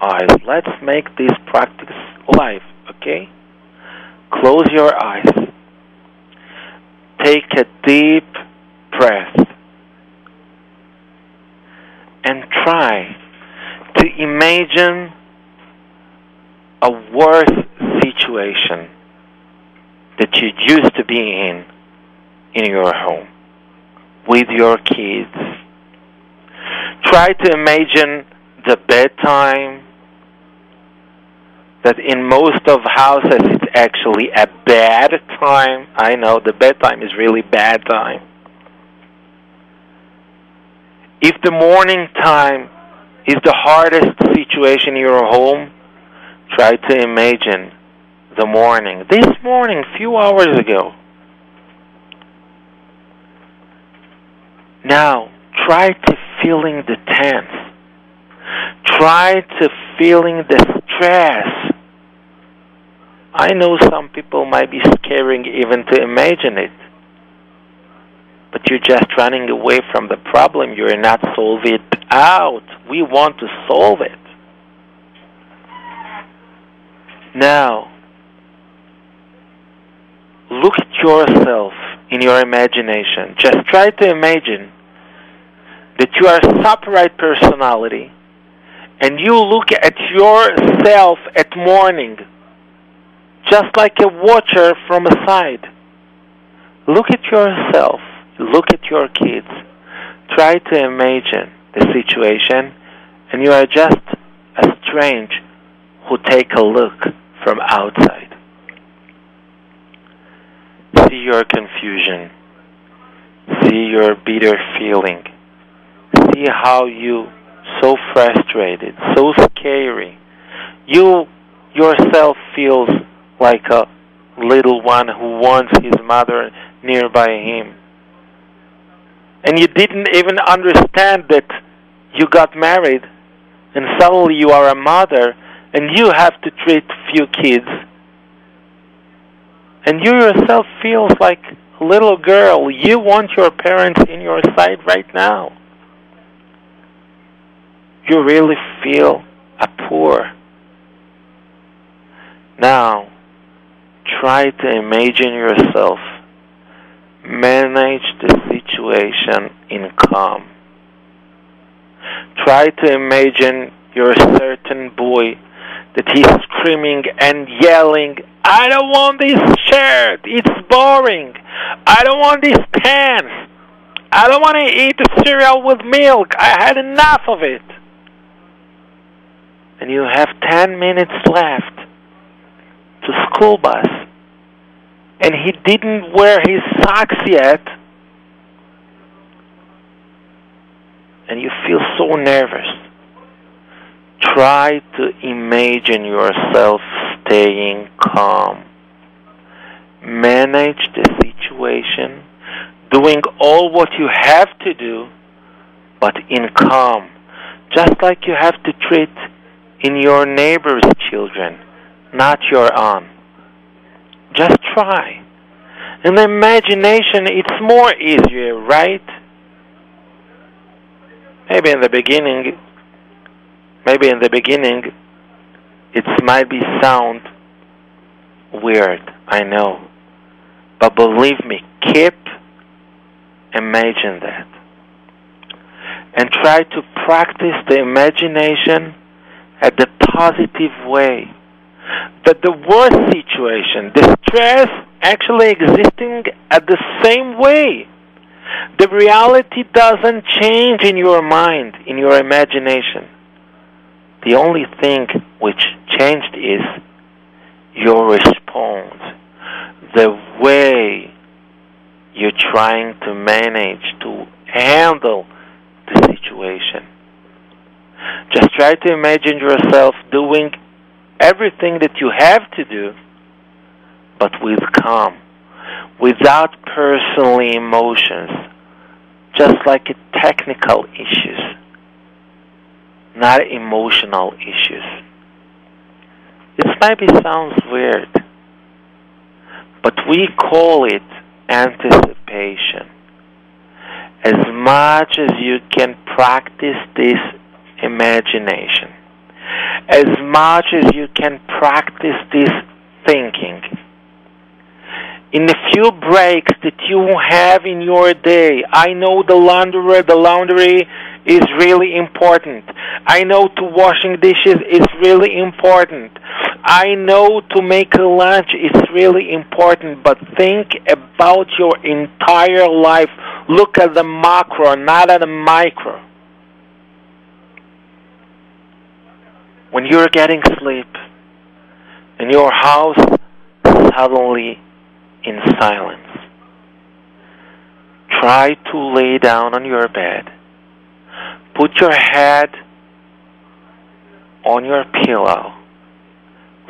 Speaker 1: eyes. Let's make this practice live, okay? Close your eyes. Take a deep breath and try to imagine a worse situation that you used to be in in your home with your kids. Try to imagine the bedtime that in most of houses it's actually a bad time. I know the bedtime is really bad time. If the morning time is the hardest situation in your home, try to imagine the morning. This morning, a few hours ago. Now, try to feeling the tense. Try to feeling the stress. I know some people might be scaring even to imagine it. But you're just running away from the problem. You're not solving it out. We want to solve it. Now, look at yourself in your imagination. Just try to imagine that you are a separate personality and you look at yourself at morning just like a watcher from a side. Look at yourself. Look at your kids. Try to imagine the situation and you are just a strange who take a look from outside. See your confusion. See your bitter feeling. See how you so frustrated, so scary. You yourself feels like a little one who wants his mother nearby him. And you didn't even understand that you got married and suddenly you are a mother and you have to treat few kids. And you yourself feels like a little girl. You want your parents in your side right now you really feel a poor. Now, try to imagine yourself manage the situation in calm. Try to imagine you're a certain boy that he's screaming and yelling, I don't want this shirt, it's boring. I don't want these pants. I don't want to eat the cereal with milk. I had enough of it. And you have 10 minutes left to school bus. And he didn't wear his socks yet. And you feel so nervous. Try to imagine yourself staying calm. Manage the situation, doing all what you have to do, but in calm. Just like you have to treat in your neighbor's children, not your own. Just try. In imagination, it's more easier, right? Maybe in the beginning, maybe in the beginning, it might be sound weird, I know. But believe me, keep imagine that. And try to practice the imagination at the positive way. That the worst situation, the stress actually existing at the same way. The reality doesn't change in your mind, in your imagination. The only thing which changed is your response, the way you're trying to manage to handle the situation. Just try to imagine yourself doing everything that you have to do, but with calm, without personal emotions, just like technical issues, not emotional issues. This maybe sounds weird, but we call it anticipation. As much as you can practice this imagination, as much as you can practice this thinking, in the few breaks that you have in your day, I know the laundry, the laundry is really important. I know to washing dishes is really important. I know to make a lunch is really important, but think about your entire life. Look at the macro, not at the micro. When you're getting sleep and your house suddenly in silence, try to lay down on your bed. Put your head on your pillow.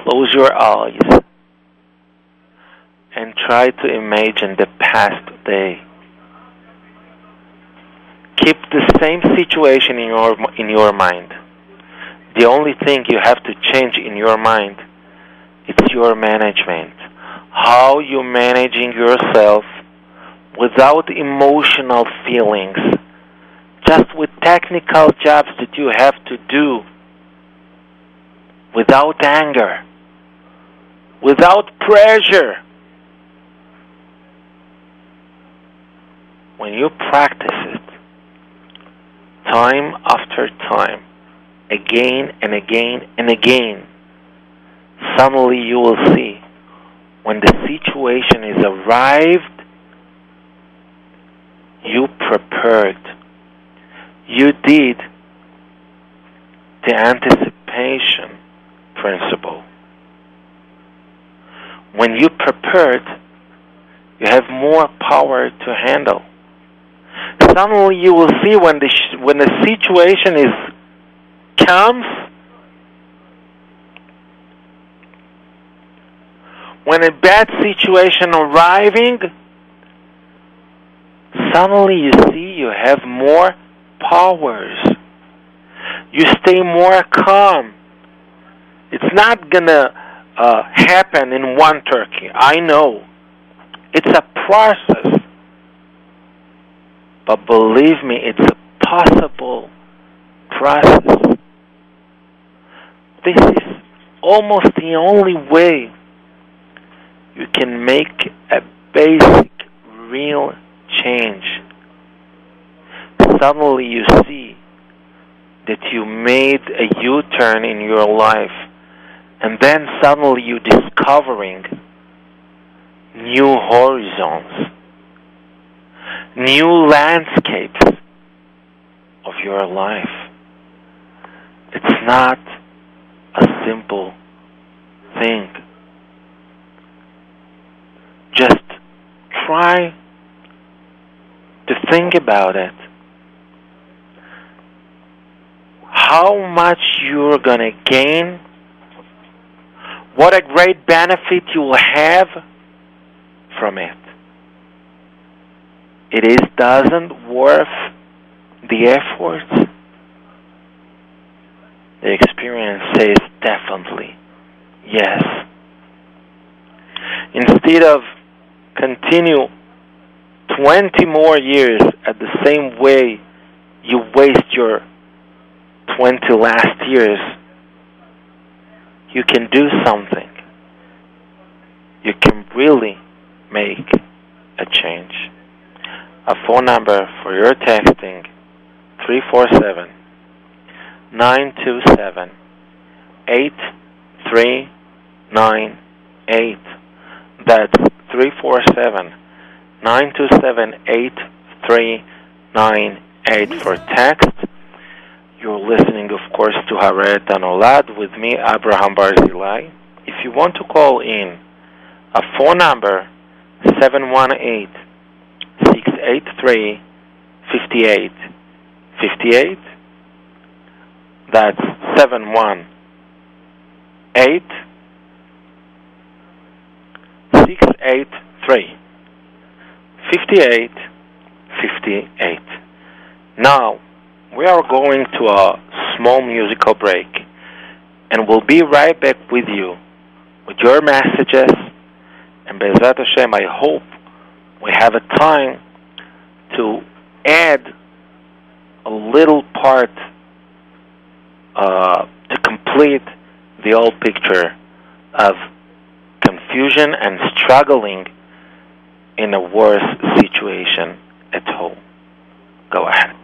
Speaker 1: Close your eyes and try to imagine the past day. Keep the same situation in your in your mind. The only thing you have to change in your mind is your management. How you're managing yourself without emotional feelings, just with technical jobs that you have to do, without anger, without pressure. When you practice it, time after time, again and again and again, suddenly you will see when the situation is arrived, you prepared. You did the anticipation principle. When you prepared, you have more power to handle. Suddenly you will see when the, when the situation is comes when a bad situation arriving suddenly you see you have more powers. You stay more calm. It's not gonna uh, happen in one turkey. I know. It's a process. But believe me it's a possible process. This is almost the only way can make a basic, real change, suddenly you see that you made a U turn in your life, and then suddenly you're discovering new horizons, new landscapes of your life. It's not a simple thing. Just try to think about it. How much you're going to gain, what a great benefit you will have from it. It is doesn't worth the effort. The experience says definitely yes. Instead of continue 20 more years at the same way you waste your 20 last years, you can do something. You can really make a change. A phone number for your texting 347 927 8398. That's 347 927 8398 for text. You're listening, of course, to Haaret Anolad with me, Abraham Barzilai. If you want to call in, a phone number 718 683 5858. That's 718 683 5858. Now, we are going to a small musical break, and we'll be right back with you with your messages. And Bezrat Hashem, I hope we have a time to add a little part uh, to complete the old picture of confusion and struggling in a worse situation at home. Go ahead.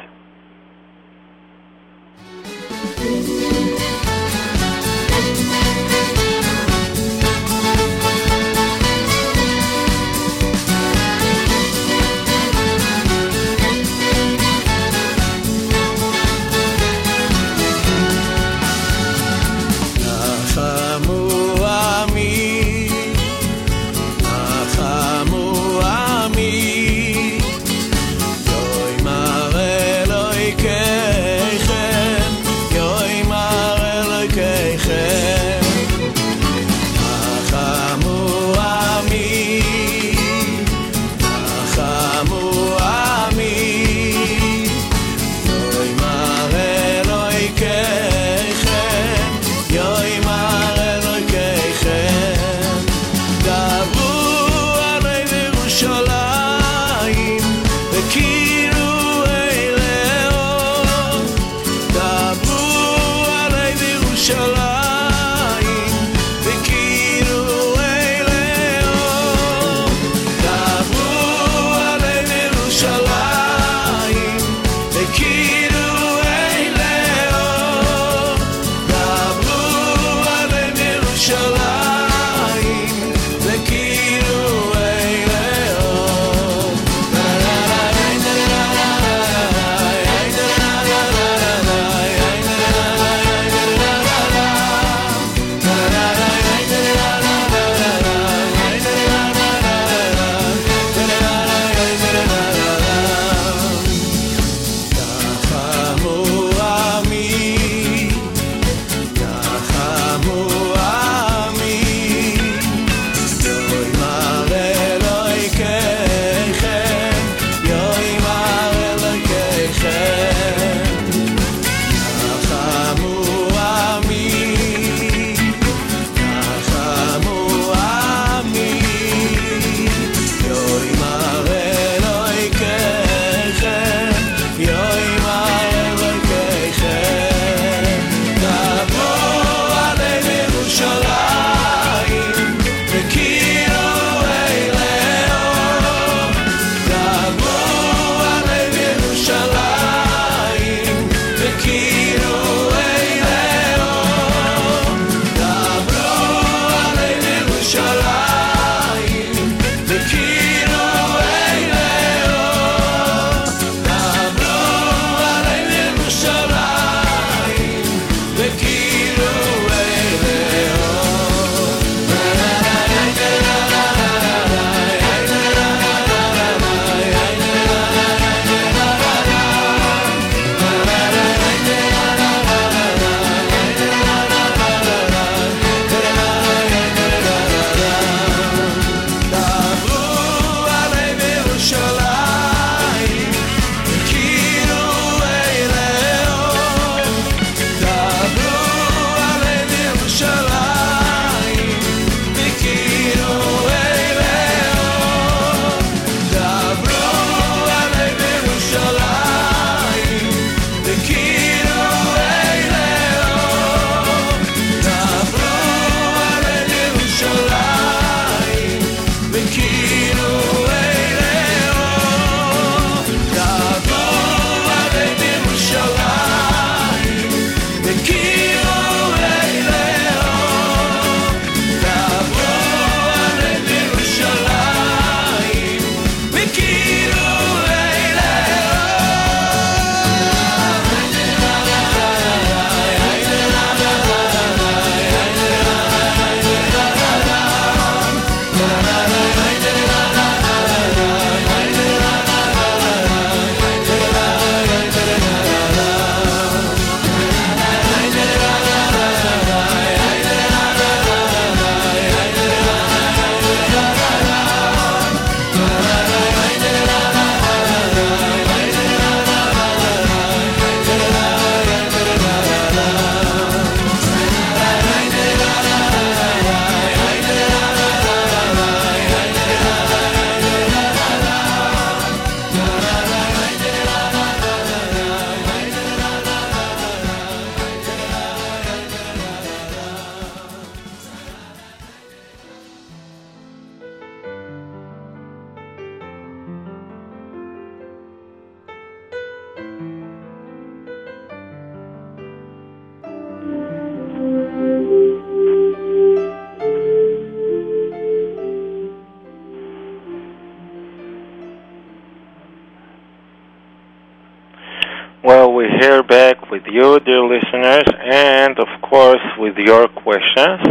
Speaker 1: You, dear listeners, and of course with your questions.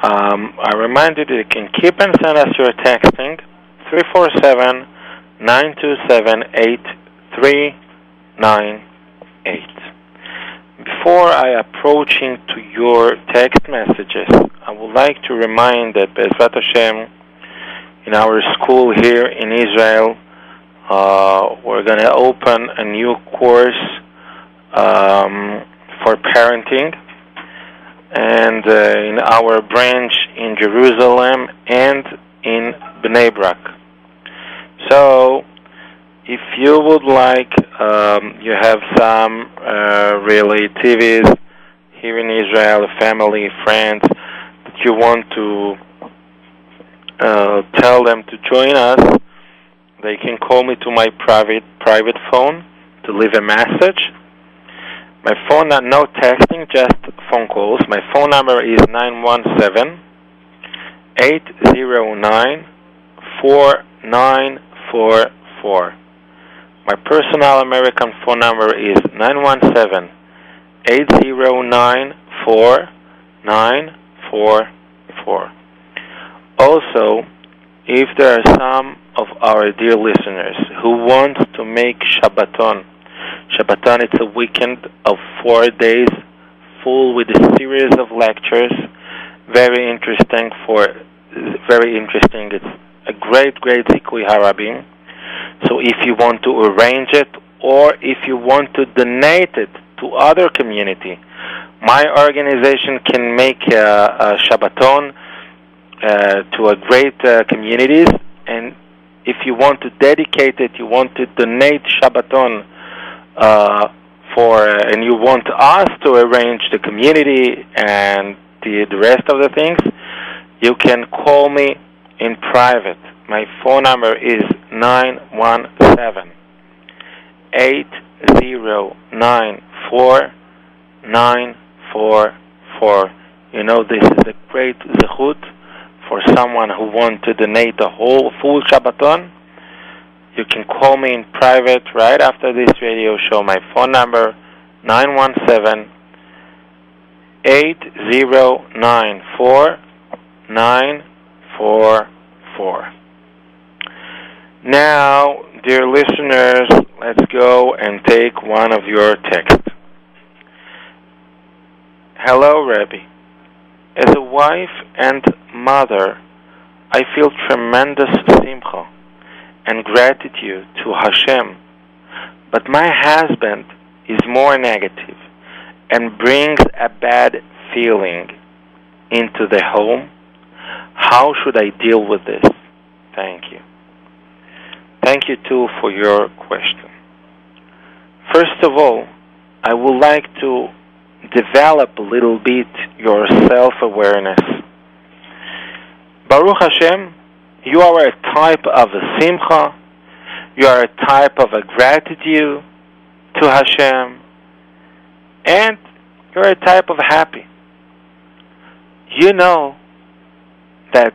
Speaker 1: Um, I remind you that you can keep and send us your texting 347 927 8398. Before I approach into your text messages, I would like to remind that Bezrat Hashem, in our school here in Israel, uh, we're going to open a new course um, for parenting, and uh, in our branch in Jerusalem and in Bnei Brak. So, if you would like, um, you have some uh, relatives here in Israel, family, friends, that you want to uh, tell them to join us, they can call me to my private private phone to leave a message. My phone, no texting, just phone calls. My phone number is 917 809 4944. My personal American phone number is 917 809 4944. Also, if there are some of our dear listeners who want to make Shabbaton, Shabbaton it's a weekend of four days full with a series of lectures, very interesting for very interesting. It's a great, great Zikui Harabim. So if you want to arrange it or if you want to donate it to other community, my organization can make a, a Shabbaton uh, to a great uh, communities and if you want to dedicate it, you want to donate Shabbaton uh, for, uh, and you want us to arrange the community and the, the rest of the things, you can call me in private. My phone number is 917 8094 944. You know, this is a great zechut for someone who wants to donate the whole full Shabbaton. You can call me in private right after this radio show. My phone number 917 8094 944. Now, dear listeners, let's go and take one of your texts. Hello, Rebbe. As a wife and mother, I feel tremendous simcha and gratitude to Hashem, but my husband is more negative and brings a bad feeling into the home. How should I deal with this? Thank you. Thank you too for your question. First of all, I would like to develop a little bit your self awareness. Baruch Hashem, you are a type of a simcha, you are a type of a gratitude to Hashem, and you're a type of happy. You know that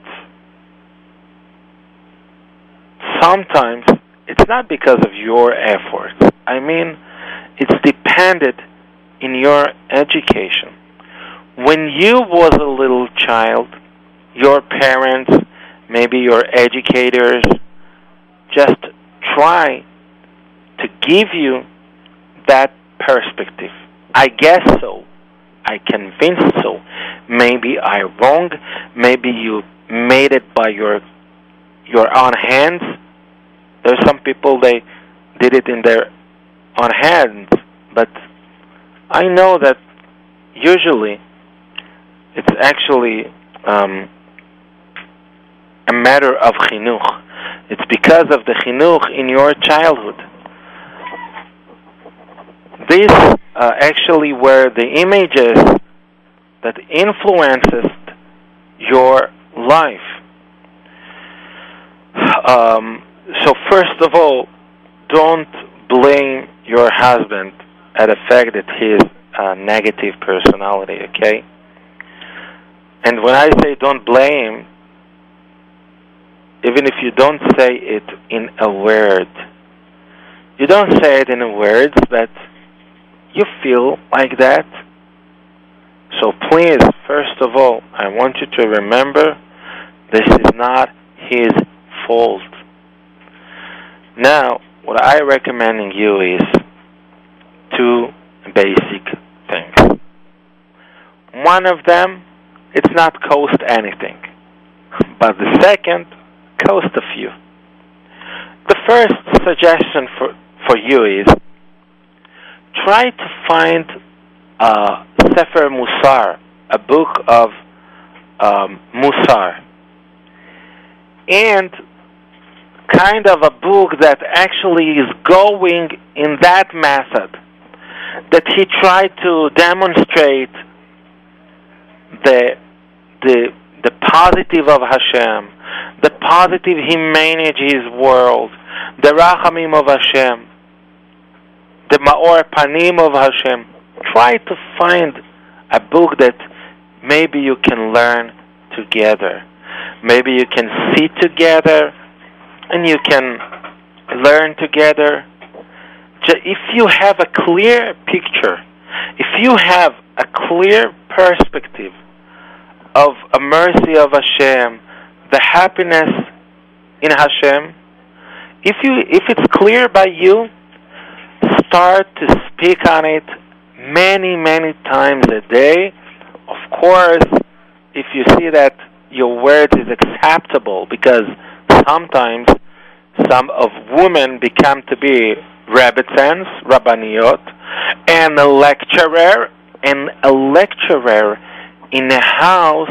Speaker 1: sometimes it's not because of your efforts. I mean, it's dependent in your education. When you was a little child, your parents, maybe your educators, just try to give you that perspective. I guess so. I convince so. Maybe I wrong. Maybe you made it by your your own hands. There's some people they did it in their own hands, but I know that usually it's actually um, a matter of chinuch. It's because of the chinuch in your childhood. These uh, actually were the images that influences your life. Um, so first of all, don't blame your husband at the fact that he is a negative personality, okay? And when I say don't blame, even if you don't say it in a word, you don't say it in words, but you feel like that? So please, first of all, I want you to remember this is not his fault. Now, what I recommending you is two basic things. One of them, it's not cost anything, but the second cost a few. The first suggestion for for you is try to find a Sefer Musar, a book of um, Musar, and kind of a book that actually is going in that method that he tried to demonstrate the the the positive of Hashem, the positive he managed his world, the Rachamim of Hashem, the Maor Panim of Hashem. Try to find a book that maybe you can learn together. Maybe you can see together and you can learn together. If you have a clear picture, if you have a clear perspective of a mercy of Hashem, the happiness in Hashem, if you if it's clear by you, start to speak on it many many times a day. Of course, if you see that your word is acceptable, because sometimes some of women become to be rabbitans, rabbaniot, and a lecturer, and a lecturer in a house,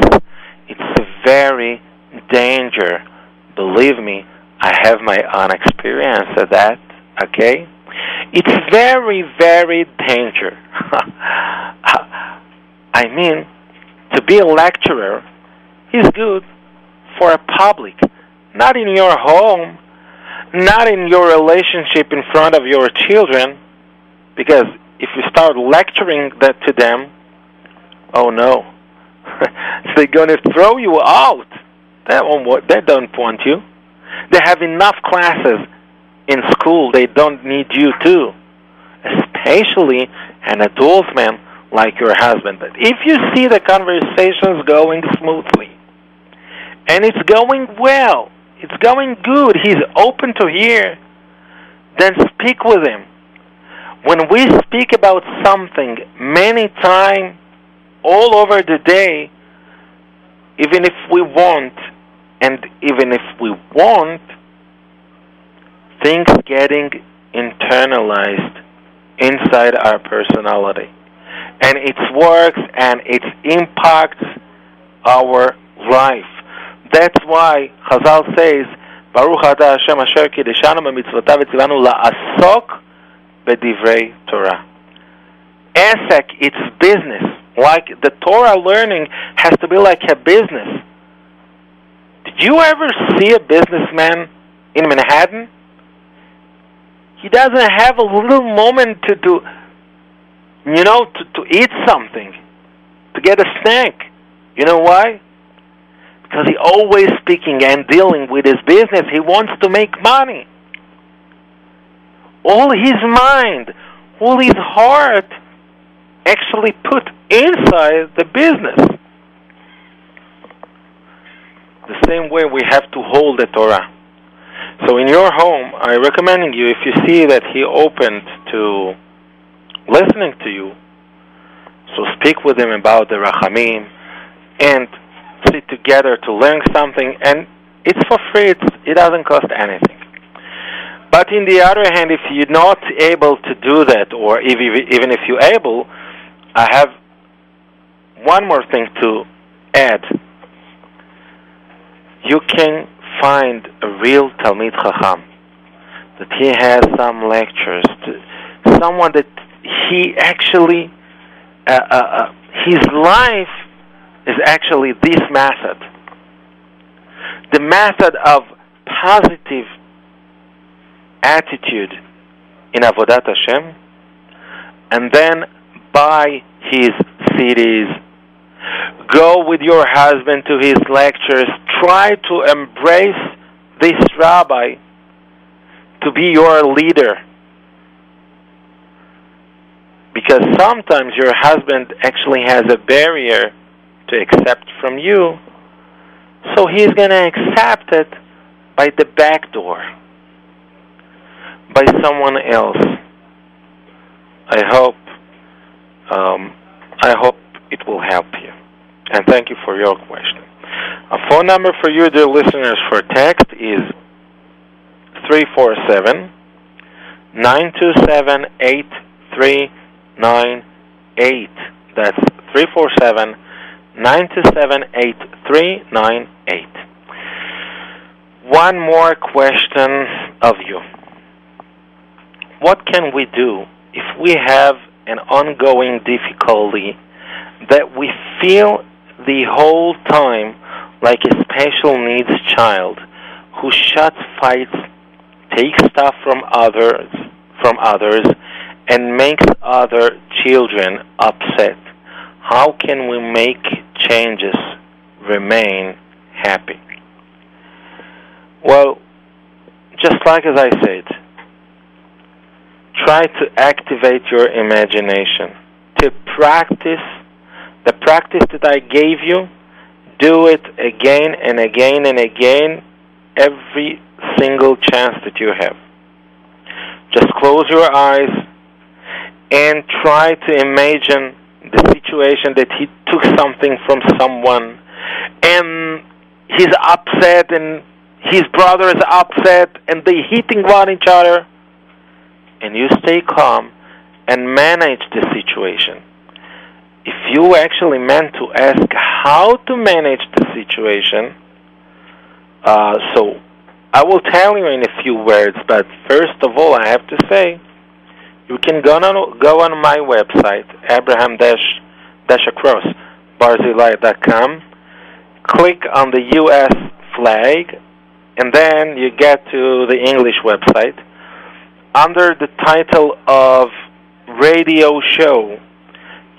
Speaker 1: it's very danger. Believe me, I have my own experience of that. Okay, it's very, very danger. I mean, to be a lecturer is good for a public, not in your home, not in your relationship in front of your children, because if you start lecturing that to them, oh no, they're going to throw you out. That won't. They don't want you. They have enough classes in school. They don't need you too, especially an adult man like your husband. But if you see the conversations going smoothly, and it's going well, it's going good, he's open to hear, then speak with him. When we speak about something many times all over the day, even if we want, and even if we want, things getting internalized inside our personality. And it works and it impacts our life. That's why Chazal says, Baruch Ata Hashem Asher Kideshanu B'mitzvotav V'tzivanu La'asok B'divrei Torah. Esek, it's business. Like the Torah learning has to be like a business. Did you ever see a businessman in Manhattan? He doesn't have a little moment to do, you know, to, to eat something, to get a snack. You know why? Because he always speaking and dealing with his business. He wants to make money. All his mind, all his heart actually put inside the business. The same way we have to hold the Torah. So in your home, I recommend you if you see that he opened to listening to you, so speak with him about the Rachamim and sit together to learn something and it's for free, it's, it doesn't cost anything. But in the other hand, if you're not able to do that, or if, even if you're able, I have one more thing to add. You can find a real Talmid Chacham that he has some lectures, to, someone that he actually, uh, uh, uh, his life is actually this method. The method of positive attitude in Avodat Hashem, and then by his CDs. Go with your husband to his lectures. Try to embrace this rabbi to be your leader. Because sometimes your husband actually has a barrier to accept from you, so he's going to accept it by the back door, by someone else. I hope, um, I hope it will help you. And thank you for your question. A phone number for you, dear listeners, for text is 347 927 8398. That's 347 927 8398. One more question of you. What can we do if we have an ongoing difficulty that we feel the whole time like a special needs child who shuts fights, takes stuff from others, from others, and makes other children upset. How can we make changes remain happy? Well, just like as I said, try to activate your imagination, to practice the practice that I gave you, do it again and again and again every single chance that you have. Just close your eyes and try to imagine the situation that he took something from someone and he's upset and his brother is upset and they're hitting one each other and you stay calm and manage the situation if you actually meant to ask how to manage the situation, uh, so I will tell you in a few words, but first of all, I have to say, you can go on, go on my website, Abraham across barzilai.com, click on the U.S. flag, and then you get to the English website. Under the title of radio show,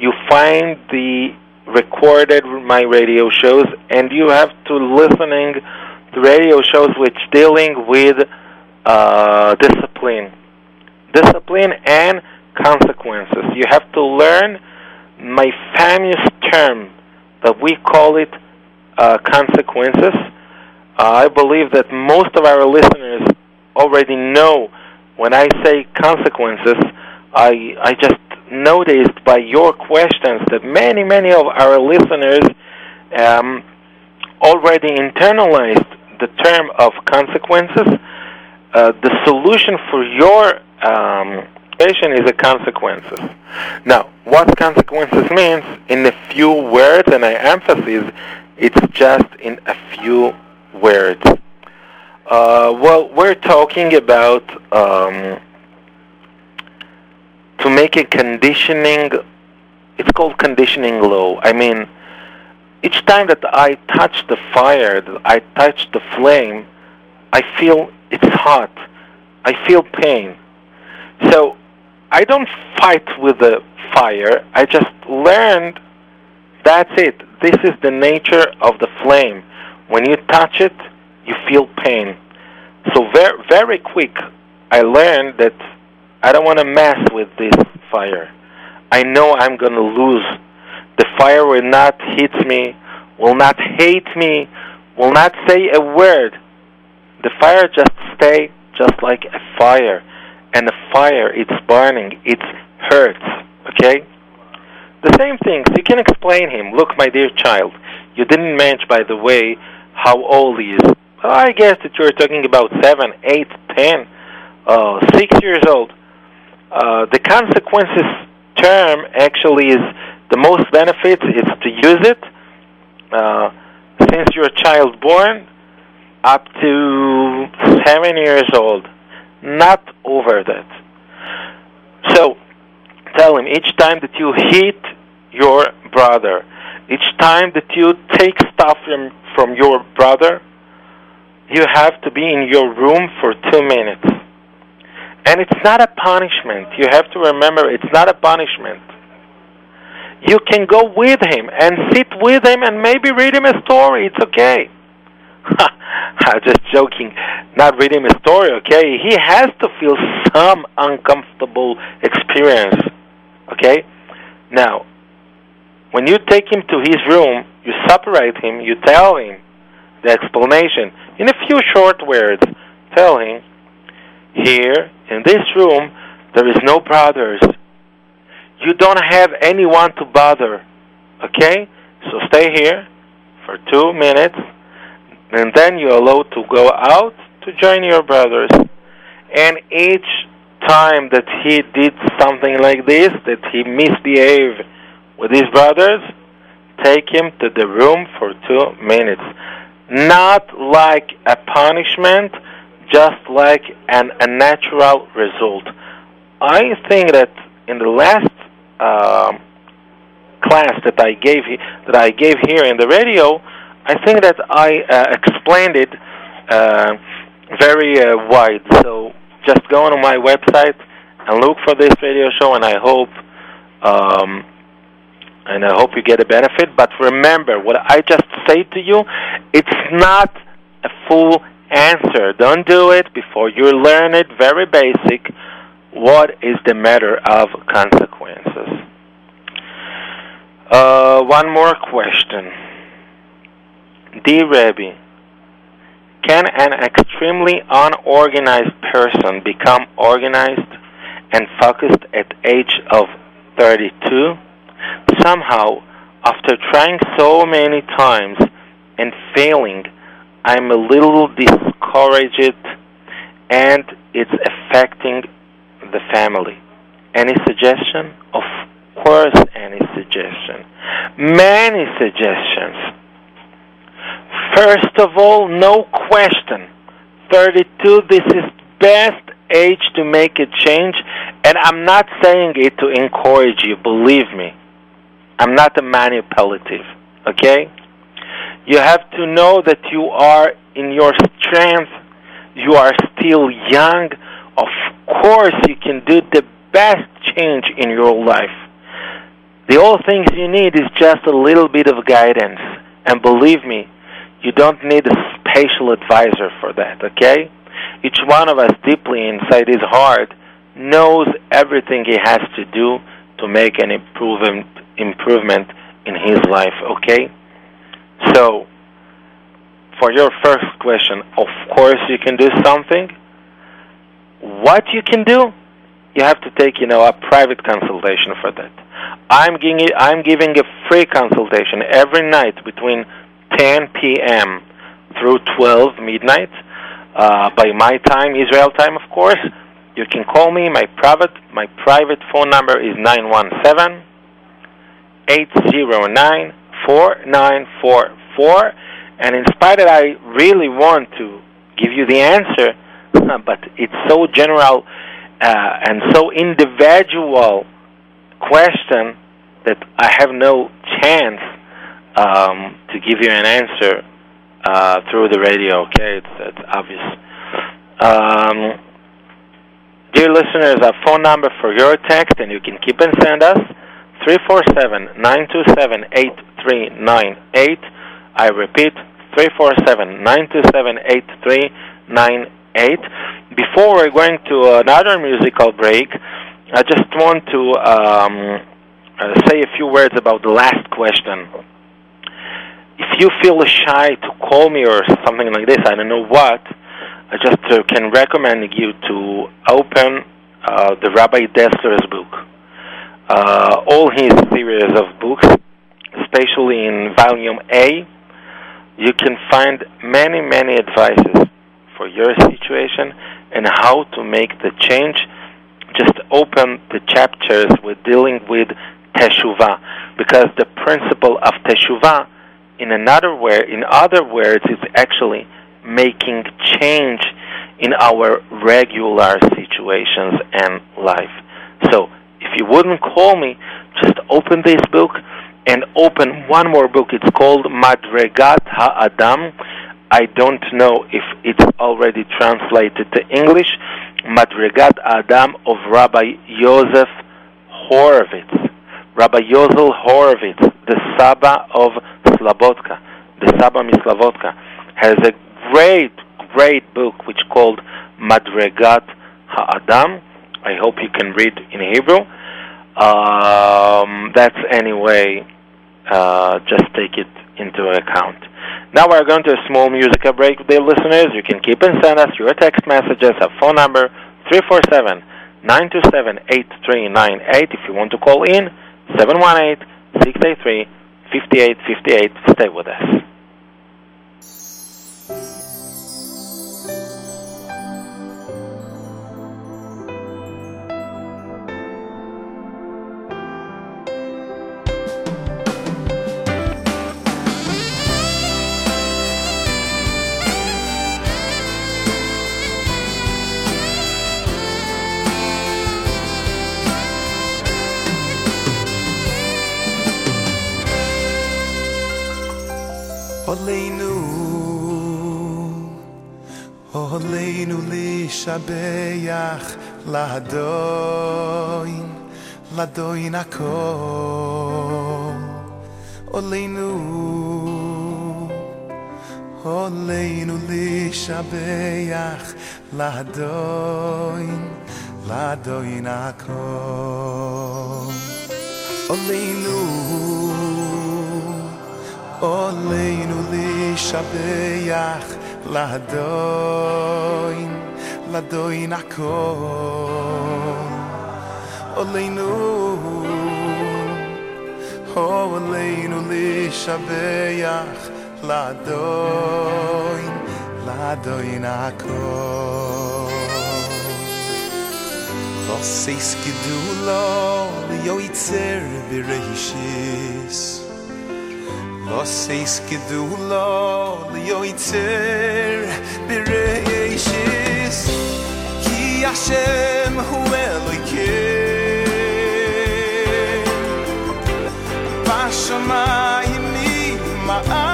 Speaker 1: you find the recorded my radio shows and you have to listening to radio shows which dealing with uh, discipline. Discipline and consequences. You have to learn my famous term that we call it uh, consequences. Uh, i believe that most of our listeners already know when i say consequences i i just noticed by your questions that many, many of our listeners um, already internalized the term of consequences. Uh, the solution for your um, patient is a consequences. Now, what consequences means in a few words, and I emphasize it's just in a few words. Uh, well, we're talking about um, to make a conditioning it's called conditioning law. I mean, each time that I touch the fire, that I touch the flame, I feel it's hot. I feel pain. So I don't fight with the fire. I just learned that's it. This is the nature of the flame. When you touch it, you feel pain. So very very quick I learned that I don't want to mess with this fire. I know I'm going to lose. The fire will not hit me, will not hate me, will not say a word. The fire just stay just like a fire. And the fire, it's burning, it hurts. Okay? The same things. You can explain him. Look, my dear child, you didn't mention, by the way, how old he is. I guess that you're talking about seven, eight, ten, uh, six years old. Uh, the consequences term actually is the most benefit is to use it uh, since you're a child born up to seven years old, not over that. So tell him each time that you hit your brother, each time that you take stuff from, from your brother, you have to be in your room for two minutes. And it's not a punishment. You have to remember it's not a punishment. You can go with him and sit with him and maybe read him a story. It's okay. I'm just joking. Not read him a story, okay? He has to feel some uncomfortable experience. Okay? Now, when you take him to his room, you separate him, you tell him the explanation in a few short words. Tell him, here in this room, there is no brothers. You don't have anyone to bother. Okay? So stay here for two minutes, and then you're allowed to go out to join your brothers. And each time that he did something like this, that he misbehaved with his brothers, take him to the room for two minutes. Not like a punishment, just like an, a natural result. I think that in the last uh, class that I gave that I gave here in the radio, I think that I uh, explained it uh, very uh, wide. So just go on my website and look for this radio show, and I hope. Um, and I hope you get a benefit. But remember, what I just say to you, it's not a full answer. Don't do it before you learn it. Very basic. What is the matter of consequences? Uh, one more question. Dear Rebbe, can an extremely unorganized person become organized and focused at age of 32? Somehow, after trying so many times and failing, I'm a little discouraged and it's affecting the family. Any suggestion? Of course, any suggestion. Many suggestions. First of all, no question. 32, this is best age to make a change, and I'm not saying it to encourage you, believe me. I'm not a manipulative, okay? You have to know that you are in your strength, you are still young. Of course, you can do the best change in your life. The only things you need is just a little bit of guidance. And believe me, you don't need a special advisor for that, okay? Each one of us deeply inside his heart knows everything he has to do to make an improvement improvement in his life, okay? So, for your first question, of course you can do something. What you can do, you have to take, you know, a private consultation for that. I'm giving I'm giving a free consultation every night between 10 p.m. through 12 midnight uh, by my time, Israel time, of course. You can call me. My private my private phone number is 917 809 4944. And in spite that I really want to give you the answer, but it's so general uh, and so individual question that I have no chance um, to give you an answer uh, through the radio. Okay, it's, it's obvious. Um, dear listeners, a phone number for your text, and you can keep and send us 347-927-8398. I repeat, 347-927-8398. Before we're going to another musical break, I just want to um, uh, say a few words about the last question if you feel shy to call me or something like this, I don't know what, I just uh, can recommend you to open uh, the Rabbi Dessler's book. Uh, all his series of books, especially in volume A, you can find many, many advices for your situation and how to make the change. Just open the chapters with dealing with teshuvah, because the principle of teshuvah in another word, in other words, is actually making change in our regular situations and life. So, if you wouldn't call me, just open this book and open one more book. It's called Madregat HaAdam. I don't know if it's already translated to English. Madregat Adam of Rabbi Yosef Horowitz. Rabbi Yozel Horowitz, the Saba of Slobodka, the Saba Mislobodka, has a great, great book which called Madregat Ha'adam. I hope you can read in Hebrew. Um, that's anyway. Uh, just take it into account. Now we're going to a small musical break, dear listeners. You can keep and send us your text messages at phone number 347 927 8398. If you want to call in, 718 683 5858. Stay with us.
Speaker 3: Oleinu Oleinu li shabeach la doin la doin ako Oleinu Oleinu li shabeach la doin la Oleinu Oleinu li shabayach Ladoin Ladoin akol.
Speaker 4: Oleinu Oleinu li shabayach Ladoin Ladoin akol. Vosses kidulo Yoitzer bireishis Vosses kidulo Vocês que do lol e Bereishis.
Speaker 3: Ki Hashem hu eloike Bashamayim mi ma'am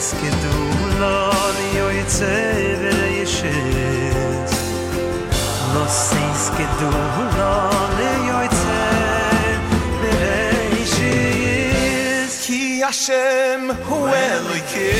Speaker 3: is ke do ni
Speaker 4: o itse de yeshe no se is ke do ni o itse de yeshe
Speaker 3: ki ashem hu el ki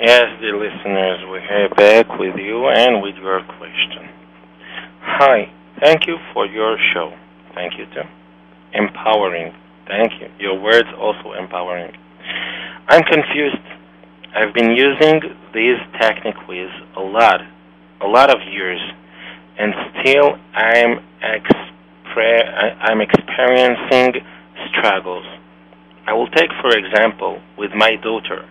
Speaker 1: Yes, dear listeners, we're back with you and with your question. Hi, thank you for your show. Thank you too. Empowering. Thank you. Your words also empowering. I'm confused. I've been using these techniques a lot, a lot of years, and still I'm expre- I'm experiencing struggles. I will take, for example, with my daughter.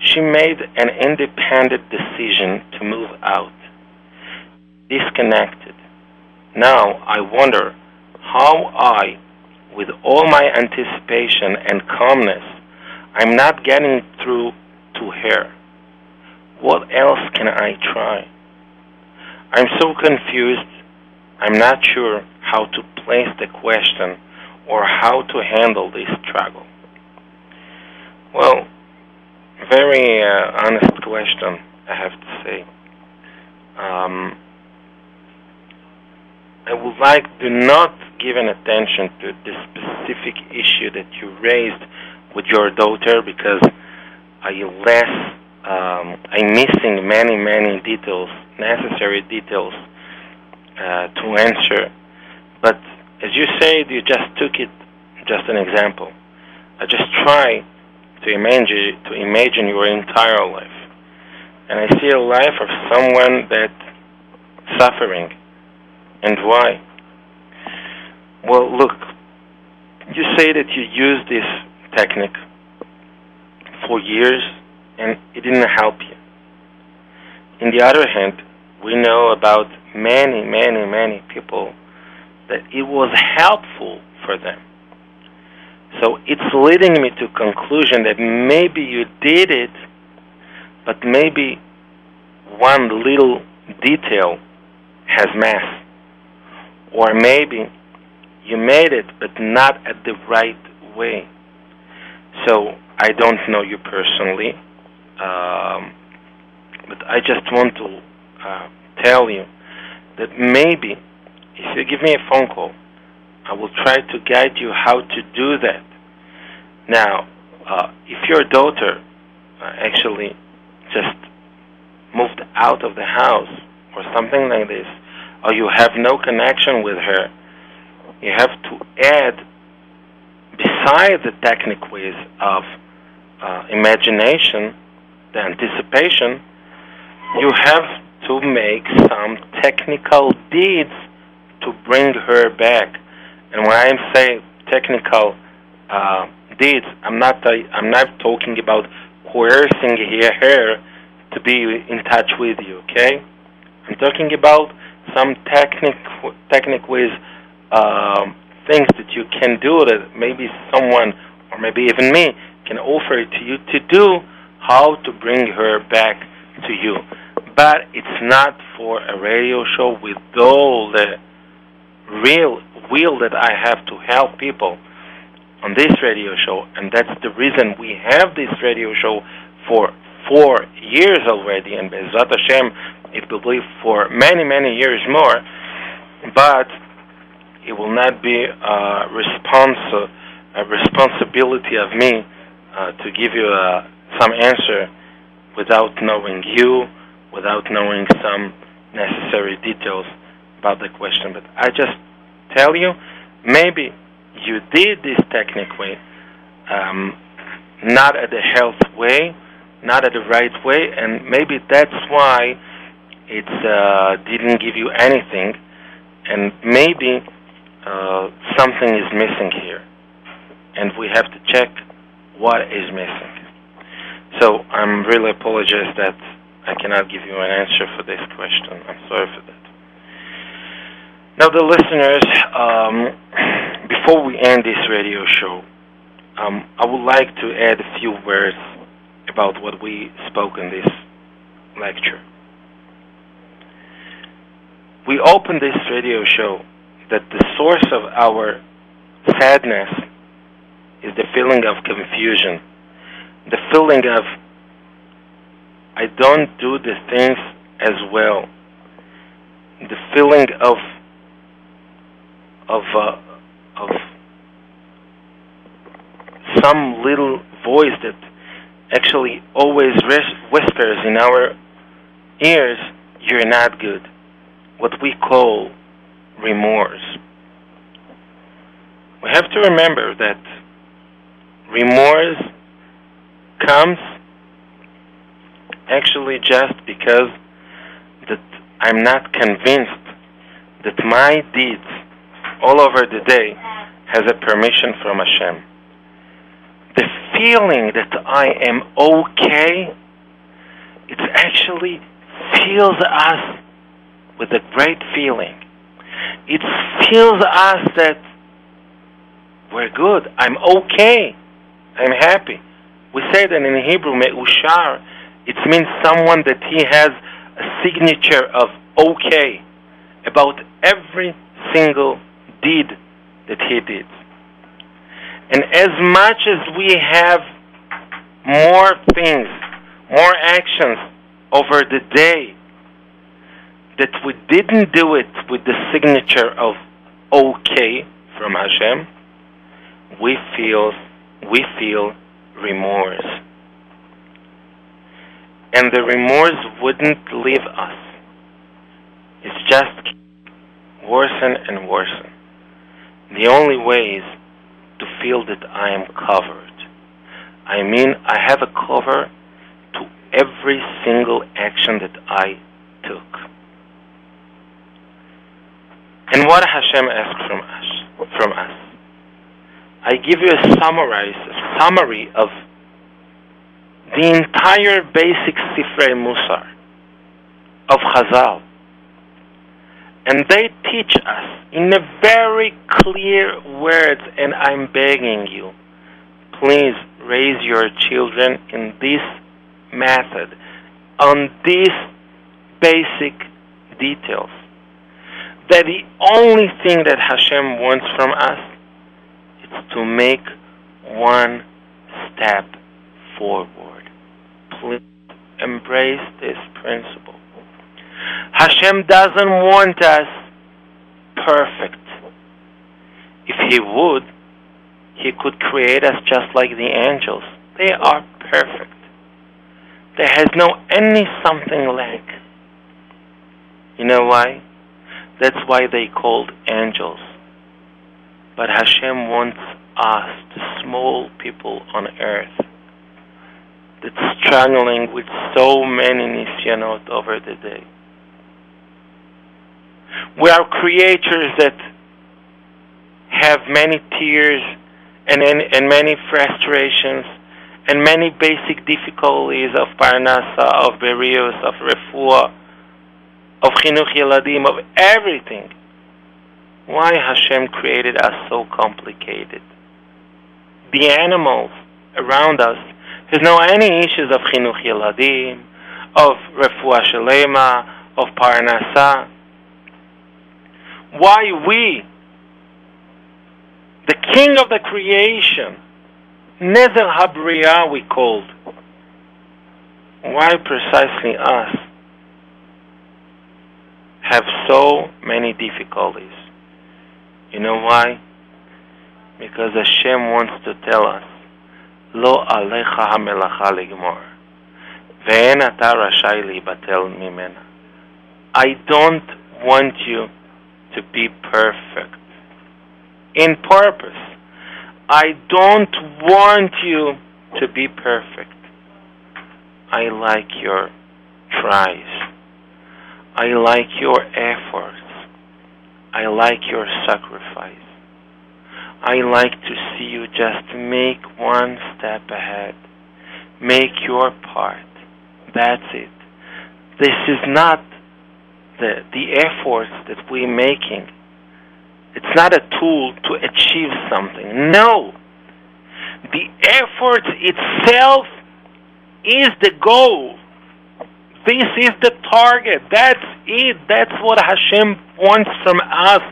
Speaker 1: She made an independent decision to move out. Disconnected. Now I wonder how I, with all my anticipation and calmness, I'm not getting through to her. What else can I try? I'm so confused. I'm not sure how to place the question or how to handle this struggle. Well, very uh, honest question, I have to say. Um, I would like to not give an attention to the specific issue that you raised with your daughter because I less um, I'm missing many many details, necessary details uh, to answer. But as you said, you just took it just an example. I just try to imagine to imagine your entire life, and I see a life of someone that suffering, and why? Well, look, you say that you use this technique for years and it didn't help you. In the other hand, we know about many, many, many people that it was helpful for them. So it's leading me to conclusion that maybe you did it, but maybe one little detail has mass. Or maybe you made it, but not at the right way. So I don't know you personally, um, but I just want to uh, tell you that maybe if you give me a phone call, I will try to guide you how to do that. Now, uh, if your daughter uh, actually just moved out of the house or something like this, or you have no connection with her, you have to add, besides the technical ways of uh, imagination, the anticipation, you have to make some technical deeds to bring her back. And when I say technical uh, deeds, I'm not uh, I'm not talking about coercing her to be in touch with you. Okay, I'm talking about some technic technic ways um, things that you can do that maybe someone or maybe even me can offer to you to do how to bring her back to you. But it's not for a radio show with all the real will that I have to help people on this radio show, and that's the reason we have this radio show for four years already, and Bezrat Hashem, it will be for many, many years more. But it will not be a response, a responsibility of me uh, to give you uh, some answer without knowing you, without knowing some necessary details about the question. But I just tell you, maybe you did this technically um, not at the health way, not at the right way, and maybe that's why it uh, didn't give you anything, and maybe uh, something is missing here, and we have to check what is missing. So I'm really apologize that I cannot give you an answer for this question. I'm sorry for that. Now, the listeners, um, before we end this radio show, um, I would like to add a few words about what we spoke in this lecture. We opened this radio show that the source of our sadness is the feeling of confusion, the feeling of I don't do the things as well, the feeling of of uh, of some little voice that actually always whispers in our ears, you're not good. What we call remorse. We have to remember that remorse comes actually just because that I'm not convinced that my deeds all over the day has a permission from Hashem. The feeling that I am okay, it actually fills us with a great feeling. It fills us that we're good. I'm okay. I'm happy. We say that in Hebrew, me'ushar. It means someone that he has a signature of okay about every single deed that he did. And as much as we have more things, more actions over the day that we didn't do it with the signature of okay from Hashem, we feel we feel remorse. And the remorse wouldn't leave us. It's just worsen and worsen. The only way is to feel that I am covered. I mean, I have a cover to every single action that I took. And what Hashem asks from us, from us, I give you a summary, a summary of the entire basic Sifrei Musar of Chazal. And they teach us in a very clear words, and I'm begging you, please raise your children in this method, on these basic details. That the only thing that Hashem wants from us is to make one step forward. Please embrace this principle. Hashem doesn't want us perfect. If He would, He could create us just like the angels. They are perfect. There has no any something lack. You know why? That's why they called angels. But Hashem wants us, the small people on earth, that's struggling with so many nisyanot over the day. We are creatures that have many tears and, and, and many frustrations and many basic difficulties of parnasa, of berius, of refuah, of chinuch yeladim, of everything. Why Hashem created us so complicated? The animals around us has no any issues of chinuch yeladim, of refuah shalema, of parnasa. Why we, the king of the creation, Nezer Habriya we called, why precisely us have so many difficulties? You know why? Because Hashem wants to tell us, Lo alecha ligmor, ve'en ata rashai libatel mimena. I don't want you to be perfect. In purpose. I don't want you to be perfect. I like your tries. I like your efforts. I like your sacrifice. I like to see you just make one step ahead. Make your part. That's it. This is not the, the efforts that we're making. It's not a tool to achieve something. No. The effort itself is the goal. This is the target. That's it. That's what Hashem wants from us.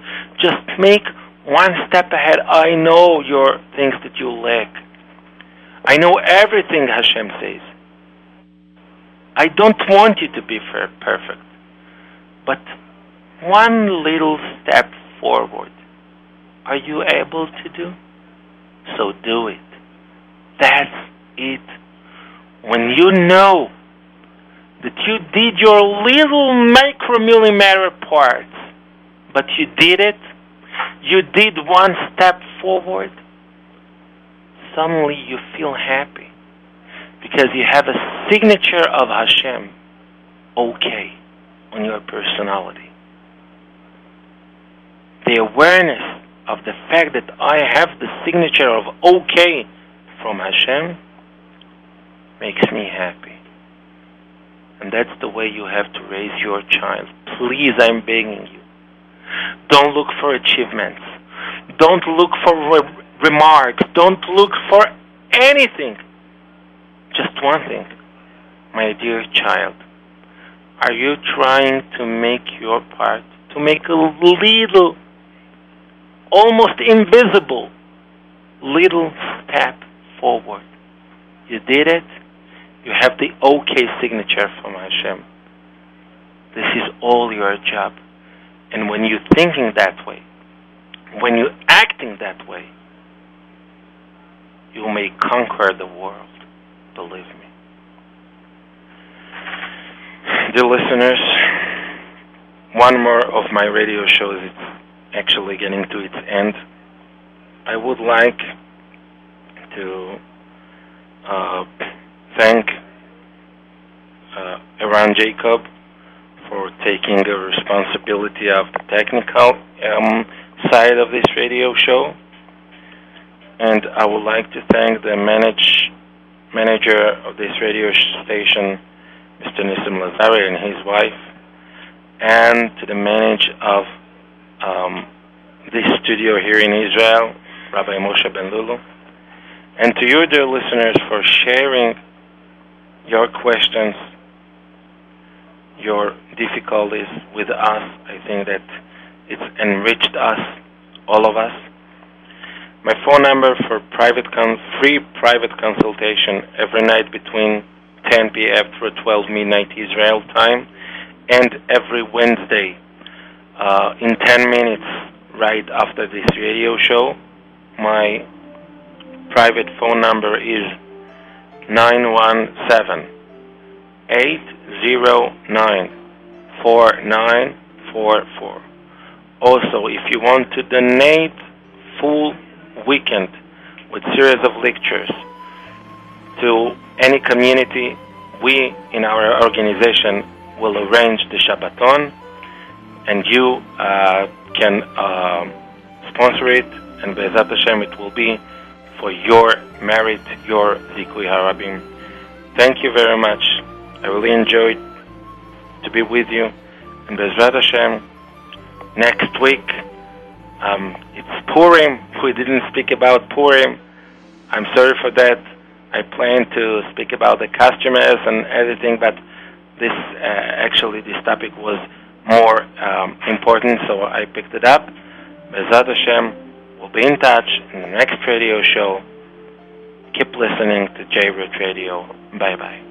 Speaker 1: Just make one step ahead. I know your things that you lack. I know everything Hashem says. I don't want you to be perfect. But one little step forward, are you able to do? So do it. That's it. when you know that you did your little micromillimeter parts, but you did it, you did one step forward, suddenly you feel happy because you have a signature of Hashem, okay, on your personality. The awareness of the fact that I have the signature of okay from Hashem makes me happy. And that's the way you have to raise your child. Please, I'm begging you. Don't look for achievements. Don't look for re- remarks. Don't look for anything. Just one thing. My dear child, are you trying to make your part? To make a little, almost invisible, little step forward? You did it. You have the OK signature from Hashem. This is all your job. And when you're thinking that way, when you're acting that way, you may conquer the world. Believe me. Dear listeners, one more of my radio shows is actually getting to its end. I would like to uh, thank uh, Eran Jacob for taking the responsibility of the technical um, side of this radio show. And I would like to thank the manage, manager of this radio station, Mr. Nissim Lazari and his wife, and to the manager of um, this studio here in Israel, Rabbi Moshe Ben Lulu, and to you, dear listeners, for sharing your questions, your difficulties with us. I think that it's enriched us, all of us. My phone number for private con- free private consultation every night between 10 p.m. through 12 midnight Israel time, and every Wednesday uh, in 10 minutes right after this radio show. My private phone number is 917 809 4944. Also, if you want to donate full weekend with series of lectures to any community, we in our organization will arrange the Shabbaton, and you uh, can uh, sponsor it, and Be'ezat Hashem it will be for your merit, your Zikui Harabim. Thank you very much. I really enjoyed to be with you. And Bezrat Hashem, next week, um, it's Purim. We didn't speak about Purim. I'm sorry for that. I planned to speak about the customers and everything, but this uh, actually this topic was more um, important, so I picked it up. Bezrat Hashem. We'll be in touch in the next radio show. Keep listening to J Root Radio. Bye bye.